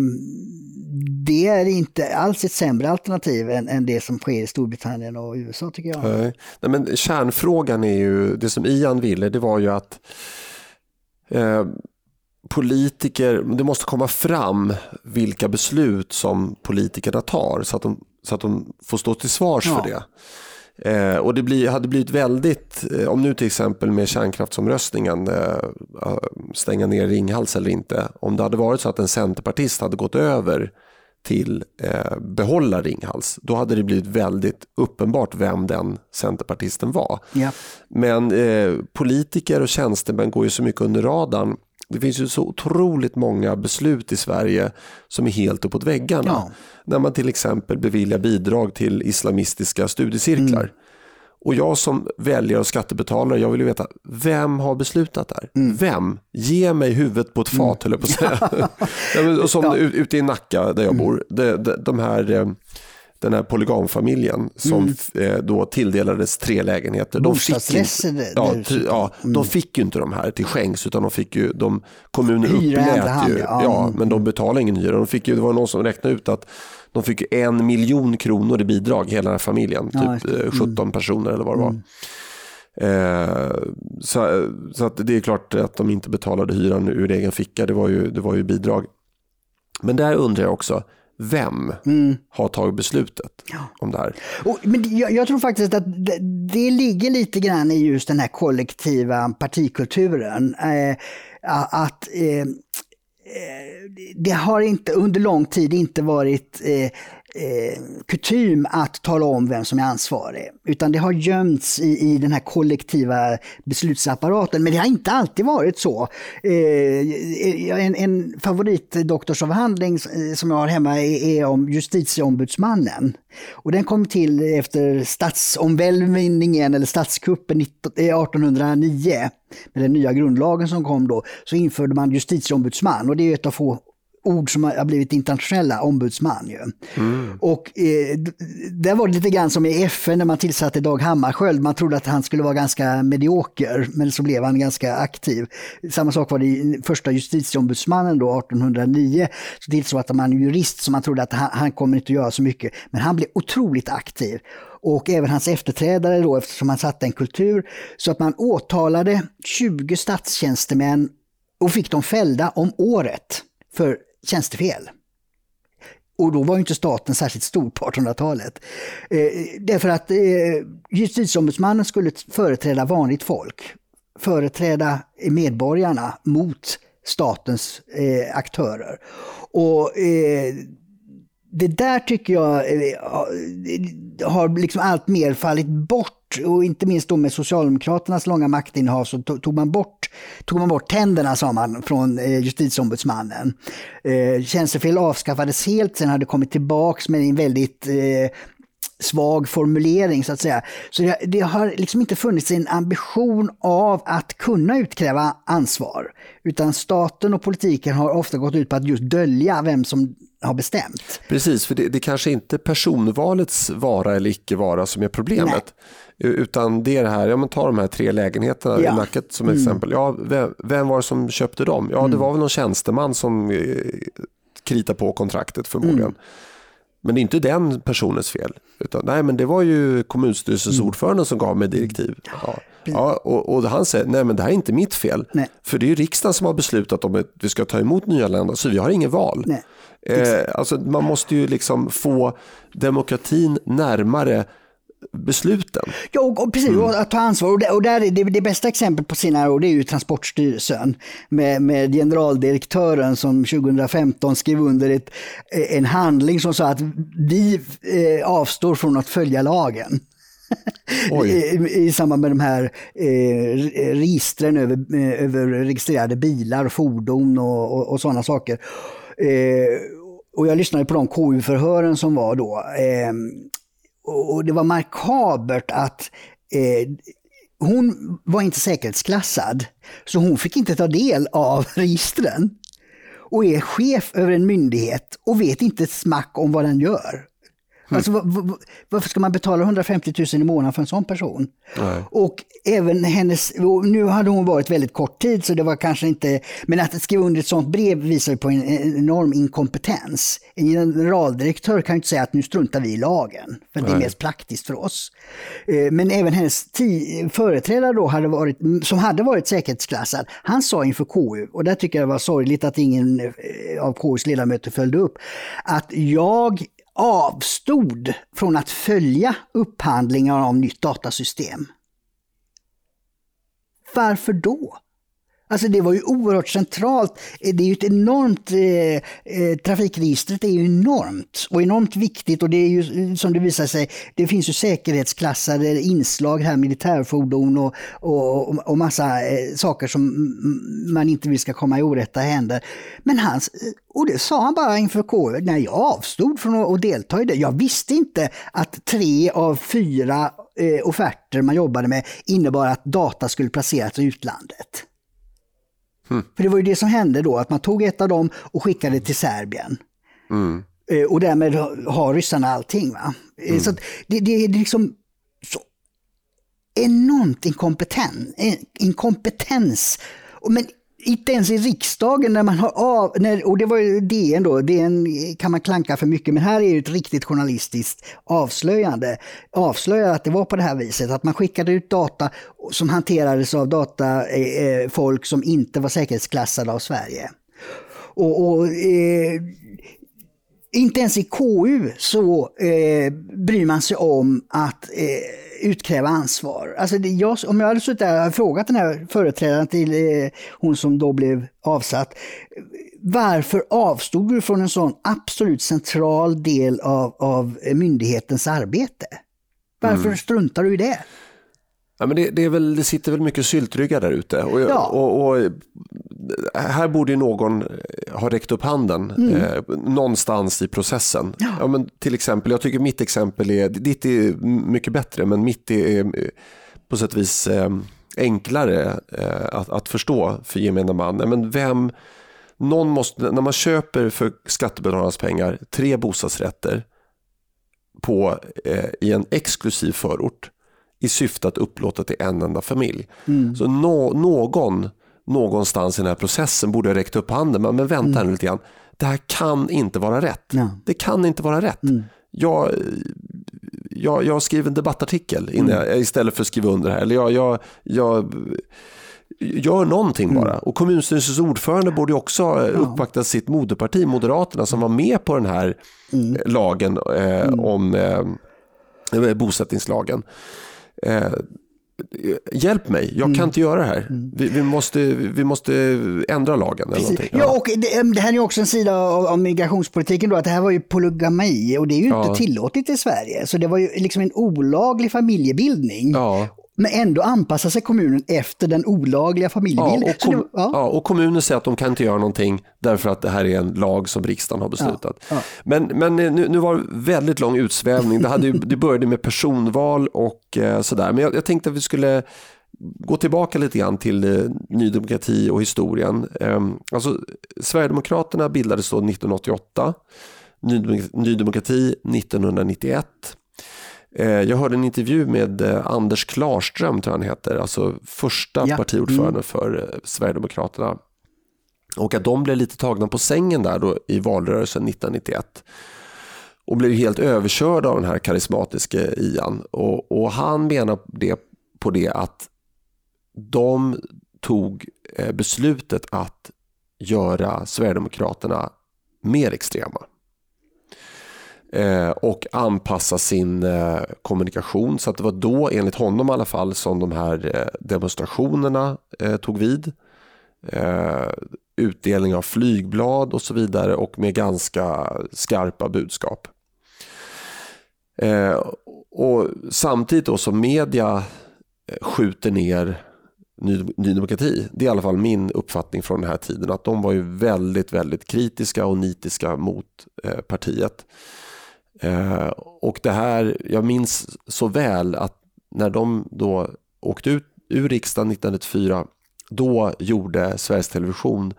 det är inte alls ett sämre alternativ än, än, det som sker i Storbritannien och USA tycker jag. Nej. Nej, men kärnfrågan är ju, det som Ian ville, det var ju att eh, politiker, det måste komma fram vilka beslut som politikerna tar så att de, så att de får stå till svars ja. för det. Eh, och det bli, hade blivit väldigt, eh, om nu till exempel med kärnkraftsomröstningen, eh, stänga ner Ringhals eller inte, om det hade varit så att en centerpartist hade gått över till eh, behålla Ringhals, då hade det blivit väldigt uppenbart vem den centerpartisten var. Ja. Men eh, politiker och tjänstemän går ju så mycket under radarn. Det finns ju så otroligt många beslut i Sverige som är helt uppåt väggarna. Ja. När man till exempel beviljar bidrag till islamistiska studiecirklar. Mm. Och jag som väljare och skattebetalare, jag vill ju veta, vem har beslutat där? Mm. Vem? Ge mig huvudet på ett fat, mm. höll jag på att säga. och som ja. ute i Nacka där jag mm. bor, de, de, de här eh, den här polygamfamiljen som mm. Eh, då tilldelades tre lägenheter. De fick, inte, ja, ja, mm. de fick ju inte de här till skänks utan de fick ju, de, kommunen upplät ju, ja, ja, men de betalade ingen hyra. De fick ju, det var någon som räknade ut att de fick en miljon kronor i bidrag, hela den här familjen. Ja, typ 17 mm. personer eller vad det var. Mm. Eh, så, så att det är klart att de inte betalade hyran ur egen ficka, det var ju, det var ju bidrag. Men där undrar jag också, vem mm. har tagit beslutet ja. om det här? Och, men jag, jag, tror faktiskt att det, det, ligger lite grann i just den här kollektiva partikulturen. Eh, att eh, Eh, Eh, det har inte under lång tid inte varit eh, eh, kutym att tala om vem som är ansvarig. Utan det har gömts i, i den här kollektiva beslutsapparaten. Men det har inte alltid varit så. Eh, eh en, en favoritdoktorsavhandling eh, som jag har hemma är, är om justitieombudsmannen. Och den kom till efter statsomvälvningen eller statskuppen 1809 eh, med den nya grundlagen som kom då, så införde man justitieombudsman och det är ett av få ord som har blivit internationella, ombudsman. Ju. Mm. Och eh, det var lite grann som i FN när man tillsatte Dag Hammarskjöld. Man trodde att han skulle vara ganska medioker, men så blev han ganska aktiv. Samma sak var det i första justitieombudsmannen då, 1809. Så tillsatte man en jurist som man trodde att han, han kommer inte att göra så mycket. Men han blev otroligt aktiv och även hans efterträdare då eftersom han satte en kultur. Så att man åtalade 20 statstjänstemän och fick dem fällda om året för tjänstefel. Och då var ju inte staten särskilt stor på 1800-talet. Eh, därför att eh, justitieombudsmannen skulle företräda vanligt folk. Företräda medborgarna mot statens eh, aktörer. Och eh, det där tycker jag eh, eh, har liksom allt mer fallit bort och inte minst då med Socialdemokraternas långa maktinnehav så tog man bort, tog man bort tänderna sa man från eh, justitieombudsmannen. Eh, tjänstefel avskaffades helt, sen hade det kommit tillbaks med en väldigt svag formulering så att säga. Så det, det, har liksom inte funnits en ambition av att kunna utkräva ansvar. Utan staten och politiken har ofta gått ut på att just dölja vem som har bestämt. Precis, för det, det kanske inte är personvalets vara eller icke vara som är problemet. Nej. Utan det är det här, ja men ta de här tre lägenheterna ja. i Nacket som mm. exempel. Ja, vem, vem, var det som köpte dem? Ja, mm. det var väl någon tjänsteman som eh, kritade på kontraktet förmodligen. Mm. Men det är inte den personens fel. Utan, nej, men det var ju kommunstyrelsens mm. ordförande som gav mig direktiv. Ja. Ja, och, och, han säger, nej men det här är inte mitt fel. Nej. För det är riksdagen som har beslutat om att vi ska ta emot nyanlända, så vi har ingen val. Eh, alltså, man måste ju liksom få demokratin närmare besluten. Ja, och, och precis, mm. att ta ansvar. Och, det, och där är det, det bästa exemplet på senare år det är ju Transportstyrelsen med, med generaldirektören som 2015 skrev under ett, en handling som sa att vi eh, avstår från att följa lagen. I, I samband med de här eh, registren över, eh, över registrerade bilar, fordon och, och, och sådana saker. Eh, och jag lyssnade på de KU-förhören som var då. Eh, och det var markabert att eh, hon var inte säkerhetsklassad, så hon fick inte ta del av registren. Och är chef över en myndighet och vet inte ett smack om vad den gör. Mm. Alltså, varför ska man betala 150 000 i månaden för en sån person? Nej. Och även hennes, nu hade hon varit väldigt kort tid så det var kanske inte, men att skriva under ett sånt brev visar på en enorm inkompetens. En generaldirektör kan ju inte säga att nu struntar vi i lagen, för Nej. det är mest praktiskt för oss. Eh, men även hennes företrädare då hade varit, som hade varit säkerhetsklassad, han sa inför KU, och där tycker jag det var sorgligt att ingen eh, av KUs ledamöter följde upp, att jag avstod från att följa upphandlingar av nytt datasystem. Varför då? Alltså det var ju oerhört centralt. Eh, det är ju ett enormt, eh, eh, trafikregistret är ju enormt och enormt viktigt och det är ju eh, som det visar sig, det finns ju säkerhetsklassade inslag här, militärfordon och, och, och massa eh, saker som man inte vill ska komma i orätta händer. Men hans, eh, och det sa han bara inför KU, när jag avstod från att delta i det. Jag visste inte att tre av fyra eh, offerter man jobbade med innebar att data skulle placeras i utlandet. Mm. För det var ju det som hände då, att man tog ett av dem och skickade till Serbien. Mm. Eh, och därmed har ryssarna allting. Va? Eh, mm. Så det, det, är liksom så enormt inkompetent, inkompetens. Men inte ens i riksdagen när man har av, när, och det var ju DN då, DN kan man klanka för mycket, men här är det ett riktigt journalistiskt avslöjande. Avslöjar att det var på det här viset, att man skickade ut data som hanterades av datafolk eh, eh som inte var säkerhetsklassade av Sverige. Och, och eh, inte ens i KU så eh, bryr man sig om att eh, utkräva ansvar. Alltså det, jag, om jag hade suttit där och frågat den här företrädaren till eh, hon som då blev avsatt. Varför avstod du från en sån absolut central del av, av myndighetens arbete? Varför mm. struntar du i det? Ja, men det, det, väl, det sitter väl mycket syltryggar där ute. Och, ja. och, och, här borde någon ha räckt upp handen mm. eh, någonstans i processen. Ja. ja. men till exempel, jag tycker mitt exempel är, ditt är mycket bättre, men mitt är eh, på sätt och vis eh, enklare eh, att, att, förstå för gemene man. Men vem, någon måste, när man köper för skattebetalarnas pengar tre bostadsrätter på, eh, i en exklusiv förort i syfte att upplåta till en enda familj. Mm. Så no, någon någonstans i den här processen borde ha räckt upp handen. Men, men vänta mm. lite grann. Det här kan inte vara rätt. Ja. Det kan inte vara rätt. Mm. Jag, jag, jag skriver en debattartikel innan mm. jag, istället för att skriva under här. Eller jag, jag, jag Gör någonting bara. Och kommunstyrelsens ordförande borde också ja. uppvakta sitt moderparti, Moderaterna, som var med på den här mm. lagen eh, om eh, bosättningslagen. Eh, hjälp mig, jag kan mm. inte göra det här. Mm. Vi, vi, måste, vi måste ändra lagen. Eller någonting. ja. ja, och det, det, här är också en sida av, av, migrationspolitiken då, att det här var ju polygami och det är ju ja. inte tillåtet i Sverige. Så det var ju liksom en olaglig familjebildning. Ja. Men ändå anpassar sig kommunen efter den olagliga familjebilden. Ja, och, kom, ja. ja. och kommunen säger att de kan inte göra någonting därför att det här är en lag som riksdagen har beslutat. Ja, men, men nu, nu var det väldigt lång utsvävning. Det, hade ju, det började med personval och eh, sådär. Men jag, jag, tänkte att vi skulle gå tillbaka lite grann till eh, Ny Demokrati och historien. Eh, alltså, Sverigedemokraterna bildades då 1988. Ny, Ny Demokrati 1991. Eh, jag hörde en intervju med eh, Anders Klarström, tror jag han heter, alltså första ja. partiordförande mm. för eh, Sverigedemokraterna. Och att de blev lite tagna på sängen där då i valrörelsen 1991 och blev helt överkörda av den här karismatiske Ian. Och, och han menar det, på det att de tog beslutet att göra Sverigedemokraterna mer extrema. Eh, och anpassa sin eh, kommunikation. Så att det var då, enligt honom i alla fall, som de här eh, demonstrationerna eh, tog vid. Eh, utdelning av flygblad och så vidare och med ganska skarpa budskap. och Samtidigt då som media skjuter ner Ny, Ny Demokrati. Det är i alla fall min uppfattning från den här tiden. Att de var ju väldigt, väldigt kritiska och nitiska mot partiet. Eh, och det här, jag minns så väl att när de då åkte ut ur riksdagen 1994, då gjorde Sveriges Television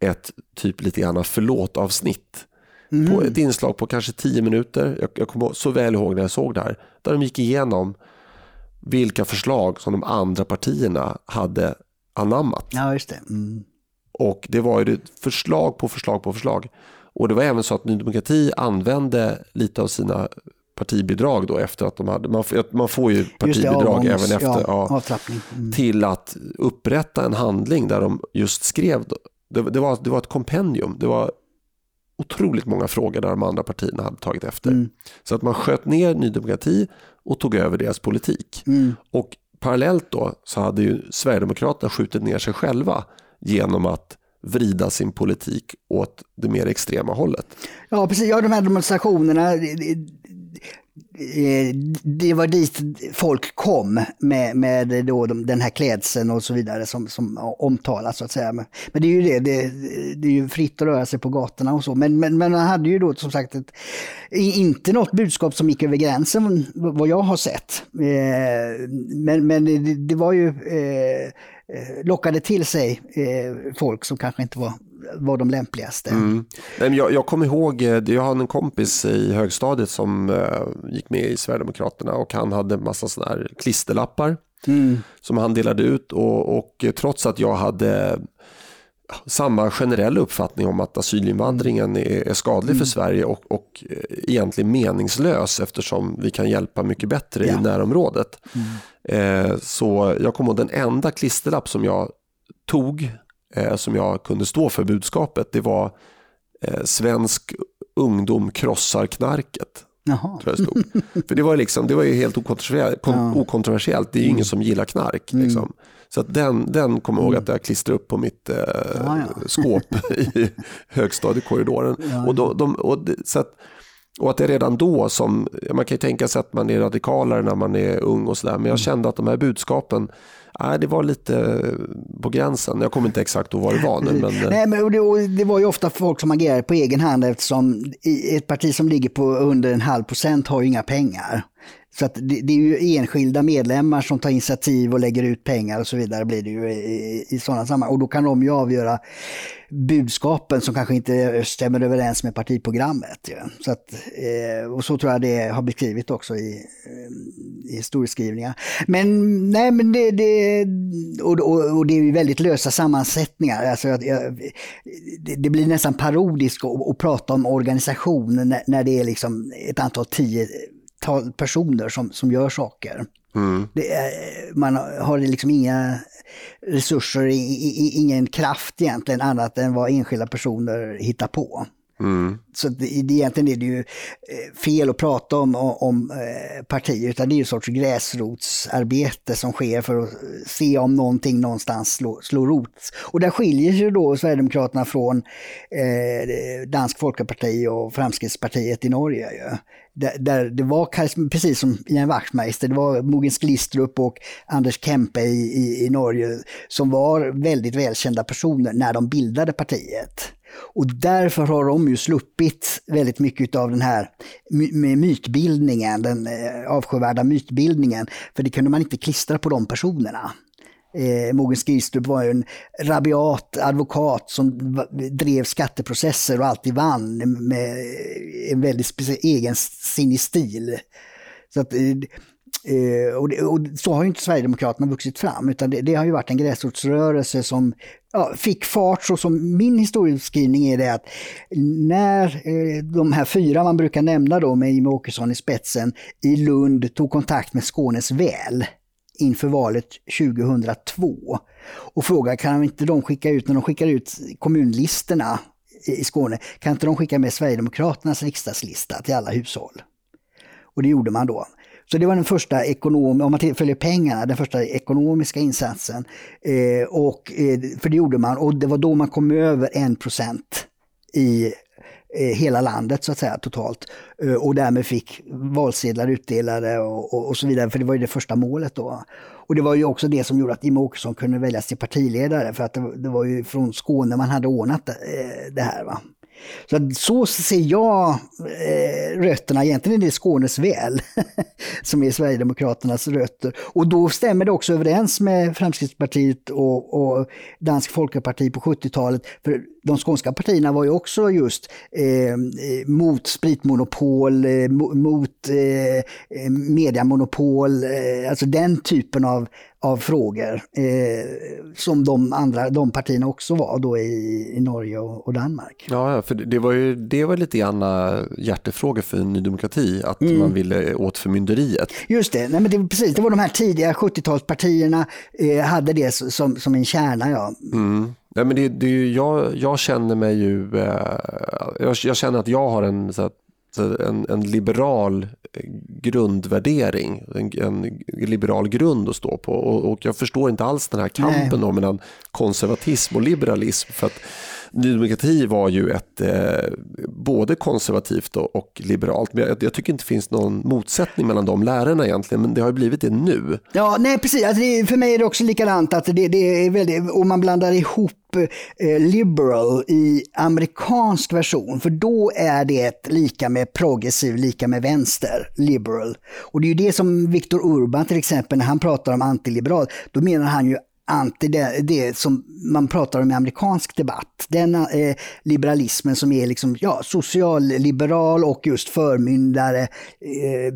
ett typ lite grann förlåt-avsnitt. Mm. På ett inslag på kanske tio minuter. Jag, jag kommer så väl ihåg när jag såg det här. Där de gick igenom vilka förslag som de andra partierna hade anammat. Ja, just det. Mm. Och det var ju förslag på förslag på förslag. Och det var även så att Ny Demokrati använde lite av sina partibidrag då efter att de hade, man, man får ju partibidrag det, även efter, ja, mm. till att upprätta en handling där de just skrev, det, det, var, det var ett kompendium, det var otroligt många frågor där de andra partierna hade tagit efter. Mm. Så att man sköt ner Ny Demokrati och tog över deras politik. Mm. Och parallellt då så hade ju Sverigedemokraterna skjutit ner sig själva genom att vrida sin politik åt det mer extrema hållet. Ja, precis. Ja, de här demonstrationerna, eh, det var dit folk kom med, med då den här klädseln och så vidare som, som omtalas så att säga. Men det är ju det, det, det är ju fritt att röra sig på gatorna och så. Men, men, men man hade ju då som sagt ett, inte något budskap som gick över gränsen vad jag har sett. Eh, men, men det, det var ju Eh, lockade till sig eh, folk som kanske inte var, var de lämpligaste. Mm. Jag, jag kommer ihåg, eh, jag hade en kompis i högstadiet som gick med i Sverigedemokraterna och han hade en massa sådana här klisterlappar mm. som han delade ut och, och trots att jag hade samma generella uppfattning om att asylinvandringen är, skadlig mm. för Sverige och, och egentligen meningslös eftersom vi kan hjälpa mycket bättre ja. i närområdet. Mm. Eh, så jag kommer ihåg den enda klisterlapp som jag tog, eh, som jag kunde stå för budskapet, det var eh, svensk ungdom krossar knarket. Jaha. Tror jag stod. För det var, liksom, det var ju helt okontroversiellt. Ja. okontroversiellt. Det är ju mm. ingen som gillar knark. Mm. Liksom. Så att den, den kommer jag ihåg mm. att jag klistrade upp på mitt eh, ja, ja. skåp i högstadiekorridoren. Ja, och, då, de, och, så att, och att det redan då som, man kan ju tänka sig att man är radikalare när man är ung och sådär, men jag mm. kände att de här budskapen, nej, det var lite på gränsen. Jag kommer inte exakt ihåg vad det var nu. Men... Eh. Nej, men det, det var ju ofta folk som agerade på egen hand eftersom ett parti som ligger på under en halv procent har ju inga pengar. Så att det, det, är ju enskilda medlemmar som tar initiativ och lägger ut pengar och så vidare blir det ju i, i sådana sammanhang. Och då kan de ju avgöra budskapen som kanske inte stämmer överens med partiprogrammet. Ja. Så att, eh, och så tror jag det har beskrivit också i, eh, i historieskrivningar. Men nej, men det, det och, och, och, det är ju väldigt lösa sammansättningar. Alltså, jag, det, det, blir nästan parodiskt att, att prata om organisationen när, när det är liksom ett antal tio personer som, som gör saker. Mm. Är, man har liksom inga resurser, ingen kraft egentligen annat än vad enskilda personer hittar på. Mm. Så det, egentligen är det ju eh, fel att prata om, om eh, partier, utan det är ju en sorts gräsrotsarbete som sker för att se om någonting någonstans slår, slår rot. Och där skiljer sig då Sverigedemokraterna från eh, Dansk Folkeparti och Framskrittspartiet i Norge. Ja. Där, där, det var, precis som Ian Wachtmeister, det var Mogens Glistrup och Anders Kempe i, i, i Norge som var väldigt välkända personer när de bildade partiet. Och därför har de ju sluppit väldigt mycket av den här my mytbildningen, den eh, avskyvärda mytbildningen. För det kunde man inte klistra på de personerna. Eh, Mogens Skristrup var ju en rabiat advokat som drev skatteprocesser och alltid vann med en väldigt egen egensinnig stil. Så att, eh, eh, och, det, och, så har ju inte Sverigedemokraterna vuxit fram, utan det, det har ju varit en gräsrotsrörelse som ja, fick fart. Så som min historieskrivning är det att när eh, de här fyra man brukar nämna då med Jimmie Åkesson i spetsen i Lund tog kontakt med Skånes väl inför valet 2002 och frågade kan inte de skicka ut, när de skickar ut kommunlistorna i Skåne, kan inte de skicka med Sverigedemokraternas riksdagslista till alla hushåll? Och det gjorde man då. Så det var den första, ekonom, om man följer pengarna, den första ekonomiska insatsen. Eh, och, eh, för det gjorde man och det var då man kom över 1% i eh, hela landet så att säga totalt. Eh, och därmed fick valsedlar utdelade och, och, och, så vidare, för det var ju det första målet då. Och det var ju också det som gjorde att Jimmie Åkesson kunde väljas till partiledare, för att det, det var ju från Skåne man hade ordnat det, det här. Va? Så, så ser jag eh, rötterna, egentligen är det Skånes väl som är Sverigedemokraternas rötter. Och då stämmer det också överens med Fremskrittspartiet och, och Dansk Folkeparti på 70-talet. För de skånska partierna var ju också just eh, mot spritmonopol, eh, mot eh, mediamonopol, eh, alltså den typen av, av frågor eh, som de andra de partierna också var då i, i Norge och, och, Danmark. Ja, för det var ju det var lite grann hjärtefrågor för Ny Demokrati, att mm. man ville åt förmynderiet. Just det, Nej, men det, precis, det var de här tidiga 70-talspartierna eh, hade det som, som en kärna. Ja. Mm. Nej, men det, det, jag, jag känner mig ju, eh, jag, jag, känner att jag har en, så en, en liberal grundvärdering, en, en, liberal grund att stå på. Och, och jag förstår inte alls den här kampen då mellan konservatism och liberalism. För att Ny Demokrati var ju ett eh, både konservativt och, och liberalt. Men jag, jag, tycker inte det finns någon motsättning mellan de lärarna egentligen. Men det har blivit det nu. Ja, nej precis. Alltså det, för mig är det också likadant. Att det, det är väldigt, och man blandar ihop eh, liberal i amerikansk version. För då är det lika med progressiv, lika med vänster, liberal. Och det är ju det som Viktor Urban till exempel, när han pratar om antiliberal, då menar han ju anti det, det, som man pratar om i amerikansk debatt. Den eh, liberalismen som är liksom, ja, socialliberal och just förmyndare eh,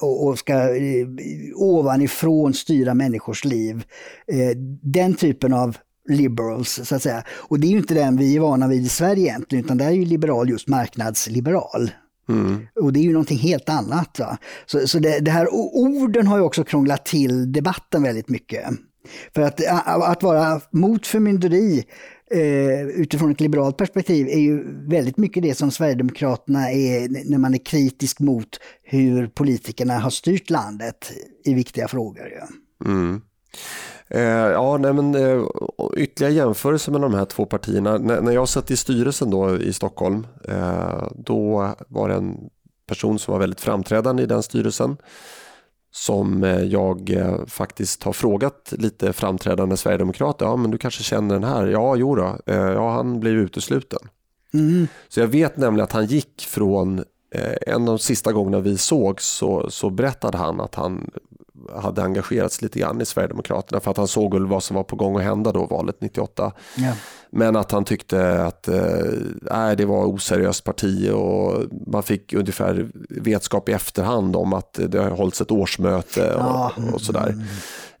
och, och, ska eh, ovanifrån styra människors liv. Eh, den typen av liberals, så att säga. Och det är ju inte den vi är vana vid i Sverige egentligen, utan det är ju liberal just marknadsliberal. Mm. Och det är ju någonting helt annat. Va? Så, så det, det här orden har ju också krånglat till debatten väldigt mycket. För att, att vara mot förmynderi eh, utifrån ett liberalt perspektiv är ju väldigt mycket det som Sverigedemokraterna är när man är kritisk mot hur politikerna har styrt landet i viktiga frågor. Ja. Mm. Eh, ja, nej, men, eh, ytterligare jämförelse mellan de här två partierna. N när jag satt i styrelsen då i Stockholm, eh, då var det en person som var väldigt framträdande i den styrelsen som eh, jag eh, faktiskt har frågat lite framträdande sverigedemokrater. Ja, men du kanske känner den här? Ja, jo då. Eh, ja, han blev utesluten. Mm. Så jag vet nämligen att han gick från en av de sista gångerna vi såg så, så berättade han att han hade engagerats lite grann i Sverigedemokraterna för att han såg vad som var på gång att hända då valet 98. Ja. Men att han tyckte att eh, det var oseriöst parti och man fick ungefär vetskap i efterhand om att det har hållits ett årsmöte och, ja. och sådär.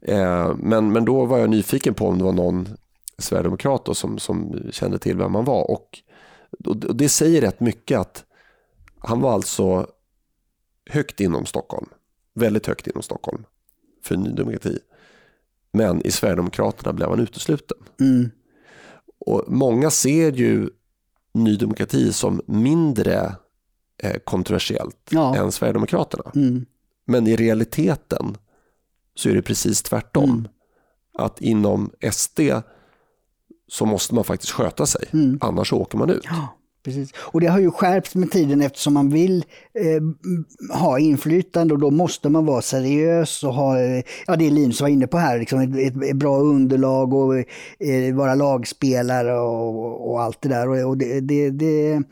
Eh, men, men då var jag nyfiken på om det var någon sverigedemokrat då som, som kände till vem man var. Och, och det säger rätt mycket att han var alltså högt inom Stockholm väldigt högt inom Stockholm för Ny Demokrati. Men i Sverigedemokraterna blev han utesluten. Mm. Och många ser ju Ny Demokrati som mindre eh, kontroversiellt Ja. än Sverigedemokraterna. Mm. Men i realiteten så är det precis tvärtom. Mm. Att inom SD så måste man faktiskt sköta sig, Mm. annars åker man ut. Ja, precis. Och det har ju skärpts med tiden eftersom man vill eh, ha inflytande och då måste man vara seriös och ha, eh, ja det Linus var inne på här, liksom ett, ett, bra underlag och eh, vara lagspelare och, och allt det där. Och, och det, det, det, eh,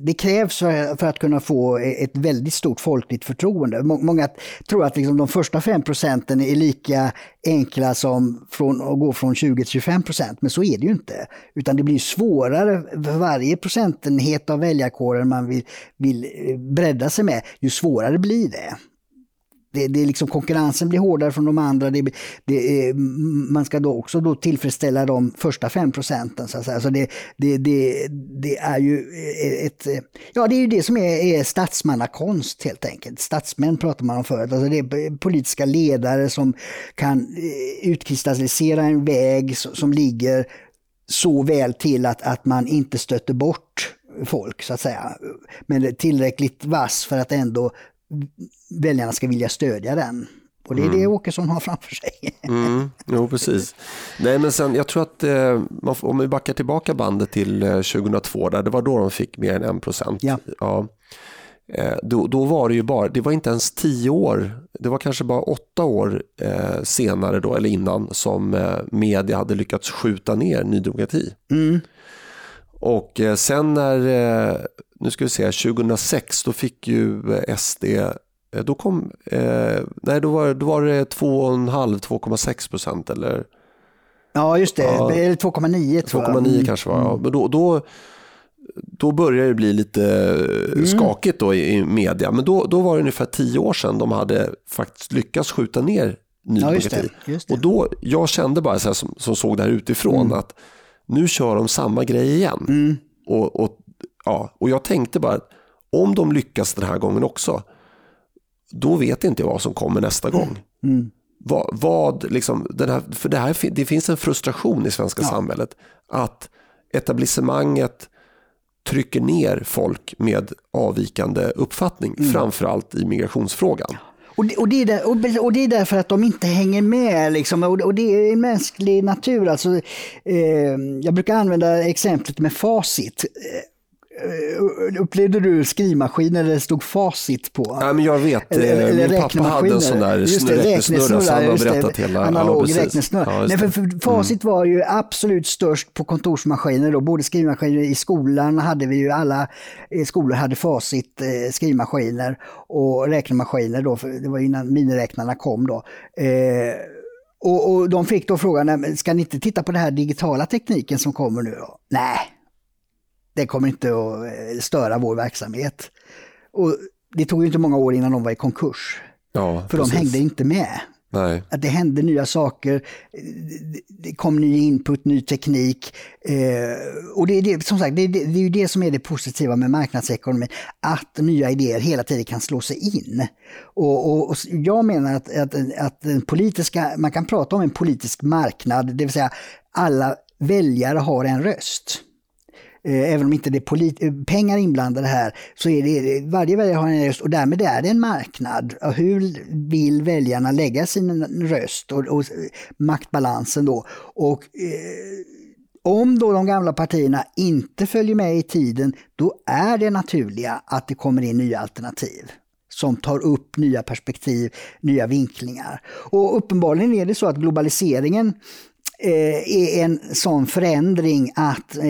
det krävs för, för att kunna få ett väldigt stort folkligt förtroende. Många tror att liksom de första 5 procenten är lika enkla som från, att gå från 20 till 25 procent, men så är det ju inte. Utan det blir svårare för varje procentenhet av väljarkåren man vill, vill eh, bredda sig med, ju svårare blir det. Det, det är liksom, konkurrensen blir hårdare från de andra. Det, det, är- man ska då också då tillfredsställa de första fem procenten. Så, att säga. så det, det, det, det är ju ett, ja, det är ju det som är, är statsmannakonst helt enkelt. Statsmän pratar man om förut. Alltså det är politiska ledare som kan eh, utkristallisera en väg som ligger så väl till att, att man inte stöter bort folk så att säga. Men tillräckligt vass för att ändå väljarna ska vilja stödja den. Och det är det Åkesson har framför sig. Mm, jo, precis. Nej, men sen, jag tror att eh, om vi backar tillbaka bandet till eh, 2002, där, det var då de fick mer än 1 procent. Ja. Ja. Eh, då, då var det ju bara, det var inte ens tio år, det var kanske bara åtta år eh, senare då, eller innan, som eh, media hade lyckats skjuta ner Ny Demokrati. Mm. Och eh, sen när, eh, nu ska vi se, 2006 då fick ju eh, SD, då kom, nej då var, då var det 2,5-2,6 procent eller Ja, just det. Ja. Eller 2,9 tror jag. 2,9 Mm. kanske var. Ja. Men då, då, då började det bli lite Mm. skakigt då i, i media. Men då, då var det ungefär tio år sedan de hade faktiskt lyckats skjuta ner Ny Ja, just det. Just det. Och då, jag kände bara så här, som, som såg det här utifrån Mm. att nu kör de samma grej igen. Och, och, ja, och jag tänkte bara om de lyckas den här gången också, då vet inte jag vad som kommer nästa gång. Mm. Vad, vad liksom, den här, för det, här, det finns en frustration i svenska Ja. samhället att etablissemanget trycker ner folk med avvikande uppfattning, Mm. framförallt i migrationsfrågan. Och det, och, det är där, och, och det är därför att de inte hänger med. Liksom, och, och det är mänsklig natur. Alltså, eh, jag brukar använda exemplet med facit. Eh, Eh, upplevde du skrivmaskiner där det stod facit på? Ja, men jag vet, Eller- eh, eller min pappa hade en sån där Just det, snurr- räknesnurra så han har det. berättat hela... Analog ja, räknesnurra. Ja, Nej, för, det. Mm. för facit var ju absolut störst på kontorsmaskiner. Då. Både skrivmaskiner i skolan hade vi ju, alla skolor hade facit eh, skrivmaskiner och räknemaskiner då, för det var innan miniräknarna kom då. Eh, och, och de fick då frågan, "Nej, ska ni inte titta på den här digitala tekniken som kommer nu då? Nej, det kommer inte att eh, störa vår verksamhet. Och det tog ju inte många år innan de var i konkurs. Ja, För precis. de hängde inte med. Nej. Att det hände nya saker, det- kom ny input, ny teknik. Eh, och det är det, som sagt, det är, det, det är ju det som är det positiva med marknadsekonomin. Att nya idéer hela tiden kan slå sig in. Och, och, och jag menar att, att, att den politiska, man kan prata om en politisk marknad, det vill säga alla väljare har en röst. Eh, även om inte det är polit- eh, pengar inblandade här, så är det varje väljare har en röst och därmed är det en marknad. Och hur vill väljarna lägga sin röst och, och eh, maktbalansen då? Och eh, om då de gamla partierna inte följer med i tiden, då är det naturliga att det kommer in nya alternativ som tar upp nya perspektiv, nya vinklingar. Och uppenbarligen är det så att globaliseringen Eh, är en sån förändring att, eh,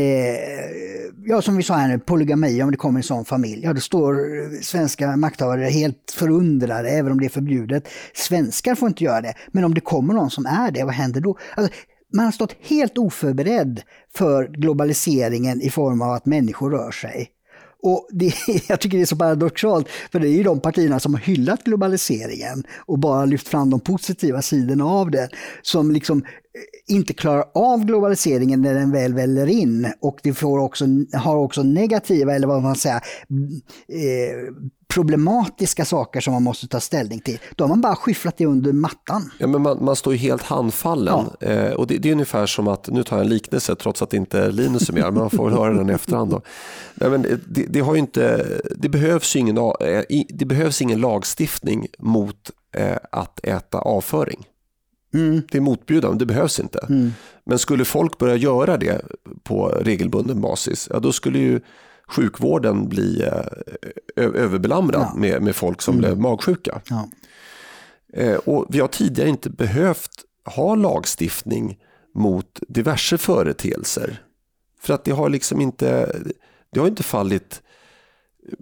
ja som vi sa här nu, polygami, om det kommer en sån familj, ja då står svenska makthavare helt förundrade, även om det är förbjudet. Svenskar får inte göra det, men om det kommer någon som är det, vad händer då? Alltså, man har stått helt oförberedd för globaliseringen i form av att människor rör sig. Och det, jag tycker det är så paradoxalt, för det är ju de partierna som har hyllat globaliseringen och bara lyft fram de positiva sidorna av det, som liksom inte klarar av globaliseringen när den väl väller in och det får också, har också negativa, eller vad man säger, eh, problematiska saker som man måste ta ställning till. Då har man bara skyfflat det under mattan. Ja, men man, man står ju helt handfallen. Ja. Eh, och det, det, är ungefär som att, nu tar jag en liknelse trots att det inte är Linus som gör men man får höra den i efterhand. Då. Nej, men det, det, har inte, det, behövs ingen, eh, det behövs ingen lagstiftning mot eh, att äta avföring. Mm. Det är motbjudande, det behövs inte. Mm. Men skulle folk börja göra det på regelbunden basis, ja, då skulle ju sjukvården bli eh, överbelamrad ja. med, med folk som mm. blev magsjuka. Ja. Eh, och vi har tidigare inte behövt ha lagstiftning mot diverse företeelser. För att det har liksom inte, det har inte fallit eh,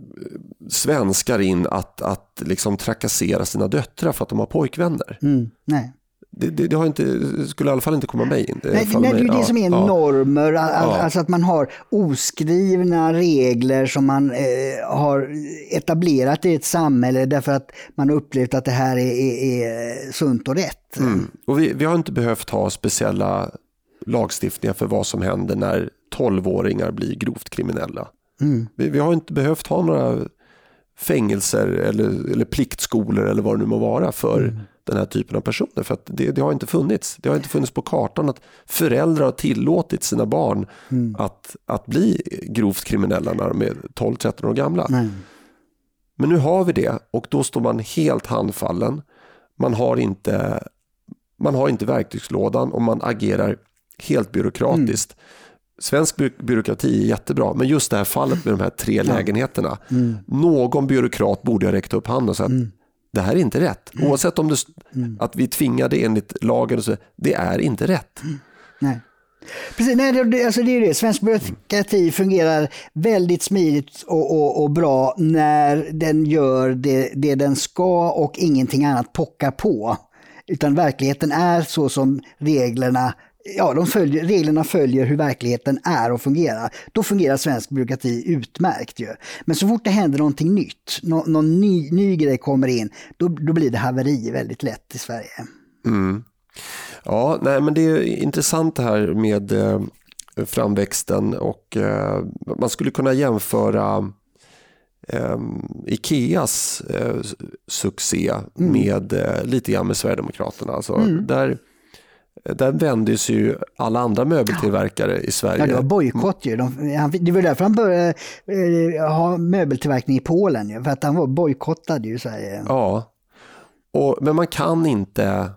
svenskar in att, att liksom trakassera sina döttrar för att de har pojkvänner. Mm, nej det, det, det, har inte, skulle i alla fall inte komma mig in. Nej, nej, det är ju det som är ja, normer, ja. alltså att man har oskrivna regler som man eh, har etablerat i ett samhälle därför att man har upplevt att det här är, är, är sunt och rätt. Mm. Och vi, vi har inte behövt ha speciella lagstiftningar för vad som händer när tolvåringar blir grovt kriminella. Mm. Vi, vi, har inte behövt ha några fängelser eller, eller pliktskolor eller vad det nu må vara för mm den här typen av personer. För det, det, har inte funnits. Det har inte funnits på kartan att föräldrar har tillåtit sina barn mm. att, att bli grovt kriminella när de är 12-13 år gamla. Nej. Men nu har vi det och då står man helt handfallen. Man har inte, man har inte verktygslådan och man agerar helt byråkratiskt. Mm. Svensk by byråkrati är jättebra, men just det här fallet med de här tre lägenheterna. Mm. Någon byråkrat borde ha räckt upp handen och sagt mm det här är inte rätt. Mm. Oavsett om det, mm. att vi tvingade enligt lagen, så, det är inte rätt. Mm. Nej. Precis, nej, det, alltså det är det. Svensk byråkrati fungerar väldigt smidigt och, och, och, bra när den gör det, det den ska och ingenting annat pockar på. Utan verkligheten är så som reglerna ja, de följer, reglerna följer hur verkligheten är och fungerar. Då fungerar svensk byråkrati utmärkt. Ju. Men så fort det händer någonting nytt, nå, någon ny, ny grej kommer in, då, då blir det haveri väldigt lätt i Sverige. Mm. Ja, nej, men det är intressant det här med eh, framväxten och eh, man skulle kunna jämföra eh, Ikeas eh, succé mm. med eh, lite grann med Sverigedemokraterna. Alltså, mm. där där vände sig ju alla andra möbeltillverkare i Sverige. Ja, det var bojkott ju. De, det var därför han började eh, ha möbeltillverkning i Polen. Ju, för att han var bojkottad i Sverige. Ja, och, men man kan inte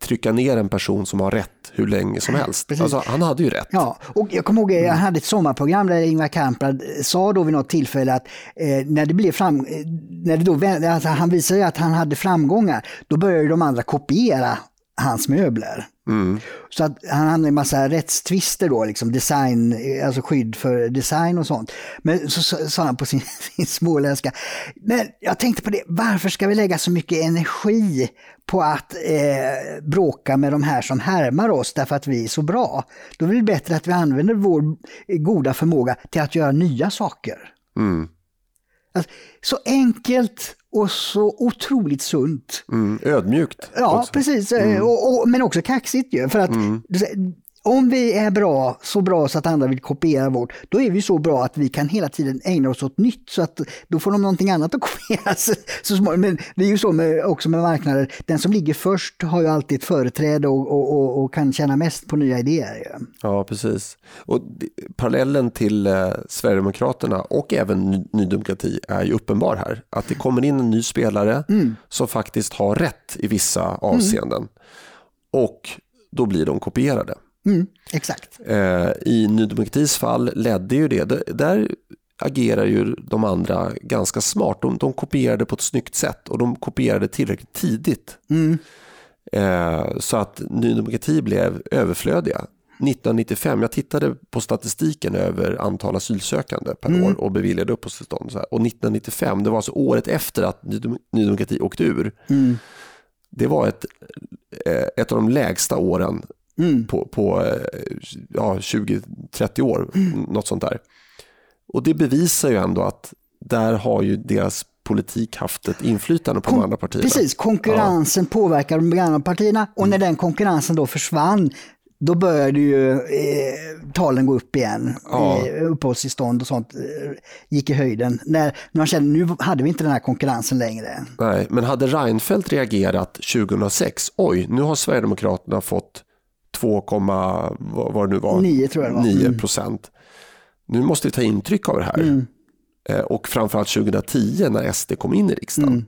trycka ner en person som har rätt hur länge som helst. Alltså, han hade ju rätt. Ja, och jag kommer ihåg jag mm. hade ett sommarprogram där Ingvar Kamprad sa då vid något tillfälle att eh, när det blev fram, eh, när det då, alltså, han visade att han hade framgångar, då började de andra kopiera hans möbler. Mm. Så att han hade en massa rättstvister då, liksom design, alltså skydd för design och sånt. Men så sa han på sin, sin småländska, men jag tänkte på det, varför ska vi lägga så mycket energi på att eh, bråka med de här som härmar oss därför att vi är så bra? Då är det bättre att vi använder vår goda förmåga till att göra nya saker. Mm. Alltså, så enkelt och så otroligt sunt. Mm, ödmjukt. Ja, också. precis. Mm. Och, och, men också kaxigt ju. För att mm om vi är bra, så bra så att andra vill kopiera vårt, då är vi så bra att vi kan hela tiden ägna oss åt nytt. Så att då får de någonting annat att kopiera. Så, så men det är ju så med, också med marknader. Den som ligger först har ju alltid ett företräde och, och, och, och kan tjäna mest på nya idéer. Ja, precis. Och parallellen till eh, Sverigedemokraterna och även Ny, Ny Demokrati är ju uppenbar här. Att det kommer in en ny spelare mm. som faktiskt har rätt i vissa avseenden. Mm. Och då blir de kopierade. Mm, exakt. Eh, I Ny Demokratis fall ledde ju det. Där agerar ju de andra ganska smart. De, de kopierade på ett snyggt sätt och de kopierade tillräckligt tidigt. Mm. Eh, så att Ny Demokrati blev överflödiga. 1995, jag tittade på statistiken över antal asylsökande per mm. år och beviljade uppehållstillstånd. Och 1995, det var alltså året efter att Ny Demokrati åkte ur. Mm. Det var ett, eh, ett av de lägsta åren mm. på, på ja, 20-30 år, mm. något sånt där. Och det bevisar ju ändå att där har ju deras politik haft ett inflytande på Kon de andra partierna. Precis, konkurrensen påverkar de andra partierna och när den konkurrensen då försvann då började ju eh, talen gå upp igen. Ja. Eh, uppehållstillstånd och sånt eh, gick i höjden. När, när man kände nu hade vi inte den här konkurrensen längre. Nej, men hade Reinfeldt reagerat 2006, oj, nu har Sverigedemokraterna fått 2, vad, det nu var, 9 tror jag var. 9 Mm. procent. Nu måste vi ta intryck av det här. Eh, Och framförallt 2010 när SD kom in i riksdagen.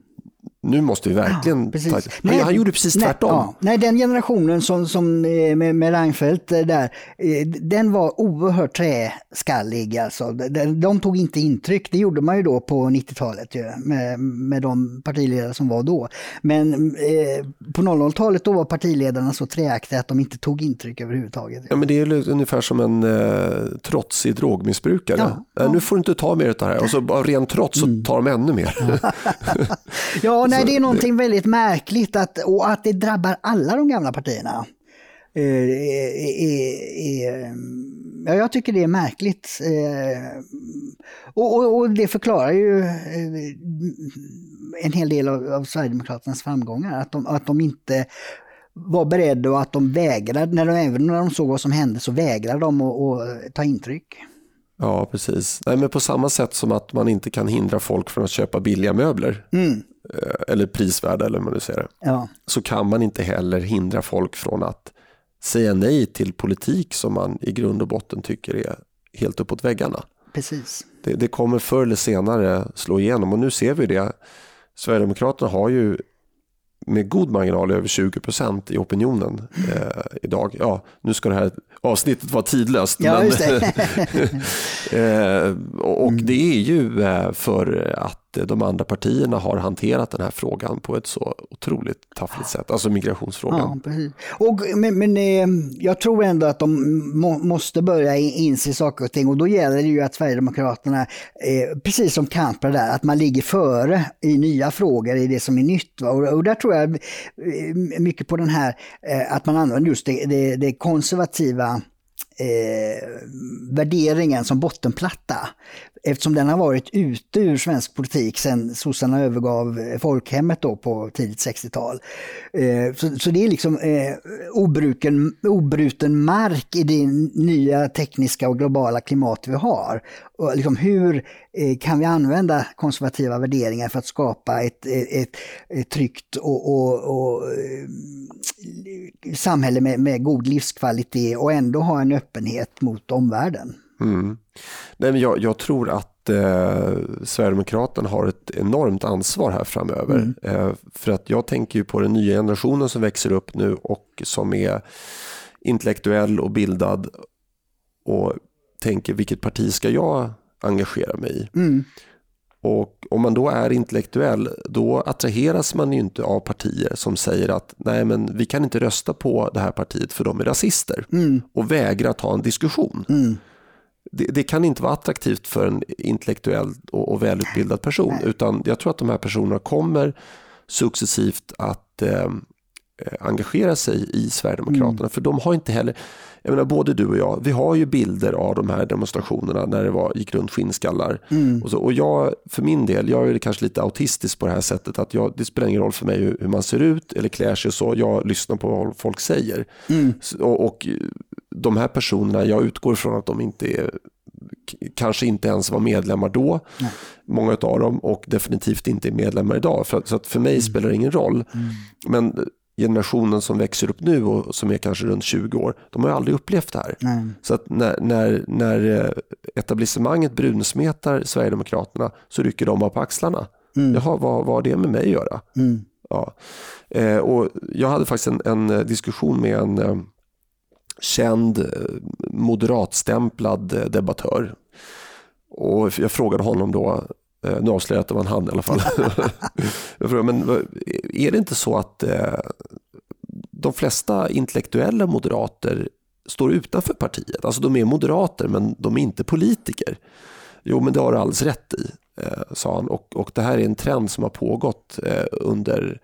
Nu måste vi verkligen ta... Precis. Han, han gjorde precis nej, tvärtom. Ja, nej, den generationen som, som eh, med, med Reinfeldt eh, där, eh, den var oerhört träskallig. Alltså. De, de tog inte intryck, det gjorde man ju då på 90-talet ju, med, med de partiledare som var då. Men eh, på 00-talet då var partiledarna så träaktiga att de inte tog intryck överhuvudtaget. Ja, men det är ungefär som en eh, trotsig drogmissbrukare. Ja, Nej, Nu får du inte ta mer av det här. Och så av ren trots så tar de ännu mer. Ja, nej, det är någonting väldigt märkligt att, och att det drabbar alla de gamla partierna. Eh, är, är, ja, jag tycker det är märkligt. Eh, och, och, och det förklarar ju eh, en hel del av, av Sverigedemokraternas framgångar. Att de, att de inte var beredda och att de vägrade, när de, även när de såg vad som hände så vägrade de att, att ta intryck. Ja, precis. Nej, men på samma sätt som att man inte kan hindra folk från att köpa billiga möbler. Mm. Eh, Eller prisvärda eller hur man nu säger det. Ja, Så kan man inte heller hindra folk från att säga nej till politik som man i grund och botten tycker är helt uppåt väggarna. precis. Det, det kommer förr eller senare slå igenom och nu ser vi det. Sverigedemokraterna har ju med god marginal över 20 procent i opinionen eh, idag. Ja, nu ska det här avsnittet vara tidlöst. Ja, men, det. eh, och och det är ju eh, för att Eh, de andra partierna har hanterat den här frågan på ett så otroligt taffligt sätt, alltså migrationsfrågan. Ja, precis. Och, men men eh, jag tror ändå att de må, måste börja inse saker och ting och då gäller det ju att Sverigedemokraterna, eh, precis som Kamprad där, att man ligger före i nya frågor, i det som är nytt. Och, och där tror jag eh, mycket på den här, eh, att man använder just det, det, det konservativa eh, värderingen som bottenplatta. Eftersom den har varit ute ur svensk politik sedan sossarna övergav eh, folkhemmet då på tidigt 60-tal. Eh, så, så det är liksom eh, obruken, obruten mark i det nya tekniska och globala klimat vi har. Och liksom hur kan vi använda konservativa värderingar för att skapa ett, ett, ett, tryggt och, och, och samhälle med, med god livskvalitet och ändå ha en öppenhet mot omvärlden. Mm. Nej, men jag, jag tror att eh, Sverigedemokraterna har ett enormt ansvar här framöver. Eh, för att jag tänker ju på den nya generationen som växer upp nu och som är intellektuell och bildad och tänker vilket parti ska jag engagera mig i? Mm. Och om man då är intellektuell, då attraheras man ju inte av partier som säger att nej men vi kan inte rösta på det här partiet för de är rasister Mm. och vägrar ta en diskussion. Mm. Det, det kan inte vara attraktivt för en intellektuell och, och välutbildad person utan jag tror att de här personerna kommer successivt att eh, eh, engagera sig i Sverigedemokraterna för de har inte heller jag menar, både du och jag, vi har ju bilder av de här demonstrationerna när det var, gick runt skinnskallar. Och, så, och jag, för min del, jag är kanske lite autistisk på det här sättet att jag, det spelar ingen roll för mig hur, hur man ser ut eller klär sig och så. Jag lyssnar på vad folk säger. Så- Och, och de här personerna, jag utgår från att de inte är kanske inte ens var medlemmar då, många av dem, och definitivt inte är medlemmar idag. För, så att för mig spelar det ingen roll. Men generationen som växer upp nu och som är kanske runt 20 år, de har ju aldrig upplevt det här. Nej. Så att när, när, när eh, etablissemanget brunsmetar Sverigedemokraterna så rycker de bara på axlarna. Jaha, vad vad har det med mig att göra? Mm. Ja. Eh, och jag hade faktiskt en, en eh, diskussion med en eh, känd eh, moderatstämplad eh, debattör. Och jag frågade honom då, eh, nu avslöjar jag att det var en han i alla fall. jag frågade, men är det inte så att de flesta intellektuella moderater står utanför partiet? Alltså de är moderater men de är inte politiker. Jo men det har du alldeles rätt i, sa han. Och, och det här är en trend som har pågått under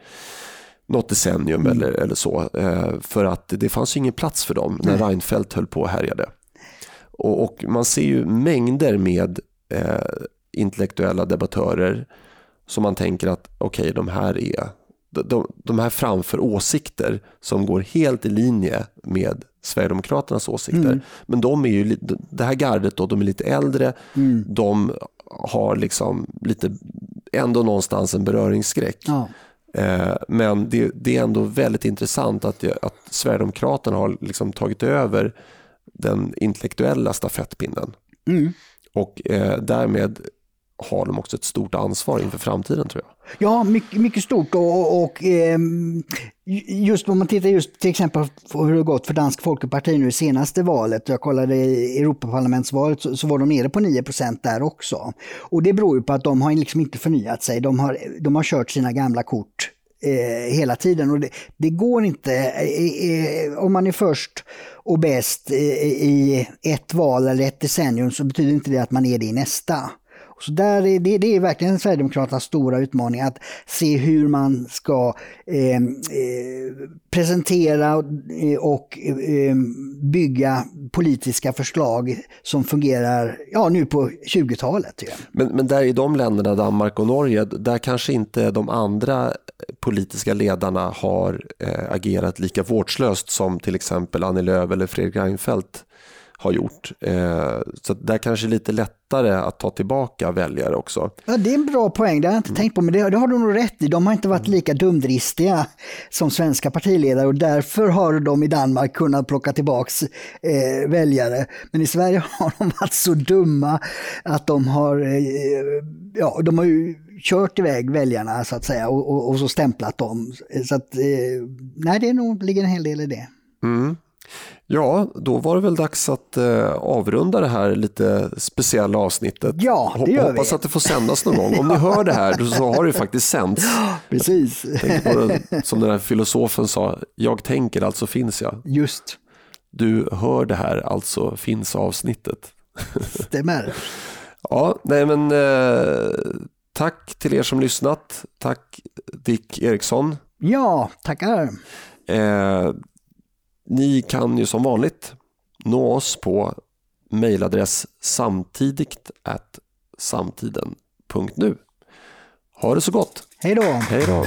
något decennium eller, eller så. Eh, för att det fanns ingen plats för dem när Reinfeldt höll på och härjade. Och, och man ser ju mängder med eh, intellektuella debattörer som man tänker att okej, okay, de här är de, de här framför åsikter som går helt i linje med Sverigedemokraternas åsikter. Mm. Men de är ju, det här gardet då, de är lite äldre, mm. de har liksom lite, ändå någonstans en beröringsskräck. Ja. Eh, men det, det, är ändå väldigt intressant att, att Sverigedemokraterna har liksom tagit över den intellektuella stafettpinnen. Mm. Och eh, därmed har de också ett stort ansvar inför framtiden tror jag. Ja, mycket, mycket stort och, och eh, just om man tittar just till exempel på hur det har gått för Dansk Folkeparti nu i senaste valet, jag kollade i Europaparlamentsvalet så, så var de nere på 9% där också. Och det beror ju på att de har liksom inte förnyat sig, de har, de har kört sina gamla kort eh, hela tiden och det, det går inte, eh, eh om man är först och bäst i, i ett val eller ett decennium så betyder inte det att man är det i nästa. Så där är, det, det är verkligen Sverigedemokraternas stora utmaning att se hur man ska eh, eh, presentera och eh, eh bygga politiska förslag som fungerar ja, nu på 20-talet. Men, men där i de länderna, Danmark och Norge, där kanske inte de andra politiska ledarna har eh, agerat lika vårdslöst som till exempel Annie Lööf eller Fredrik Reinfeldt har gjort. Eh, så där kanske lite lättare att ta tillbaka väljare också. Ja, det är en bra poäng, det har jag inte mm. tänkt på, men det, det, har du nog rätt i. De har inte varit lika dumdristiga som svenska partiledare och därför har de i Danmark kunnat plocka tillbaka eh, väljare. Men i Sverige har de varit så dumma att de har, eh, ja, de har ju kört iväg väljarna så att säga och, och, och så stämplat dem. Så att, eh, nej, det är nog, ligger en hel del i det. Mm. Ja, då var det väl dags att eh, avrunda det här lite speciella avsnittet. Ja, det gör Hoppas vi. att det får sändas någon gång. Om ni hör det här så har det faktiskt sänts. Precis. Det, som den här filosofen sa, jag tänker alltså finns jag. Just. Du hör det här, alltså finns avsnittet. Stämmer. ja, nej men eh, tack till er som lyssnat. Tack Dick Eriksson. Ja, tackar. Eh, ni kan ju som vanligt nå oss på mejladress samtidigt samtiden.nu. Ha det så gott! Hej då! Hej då!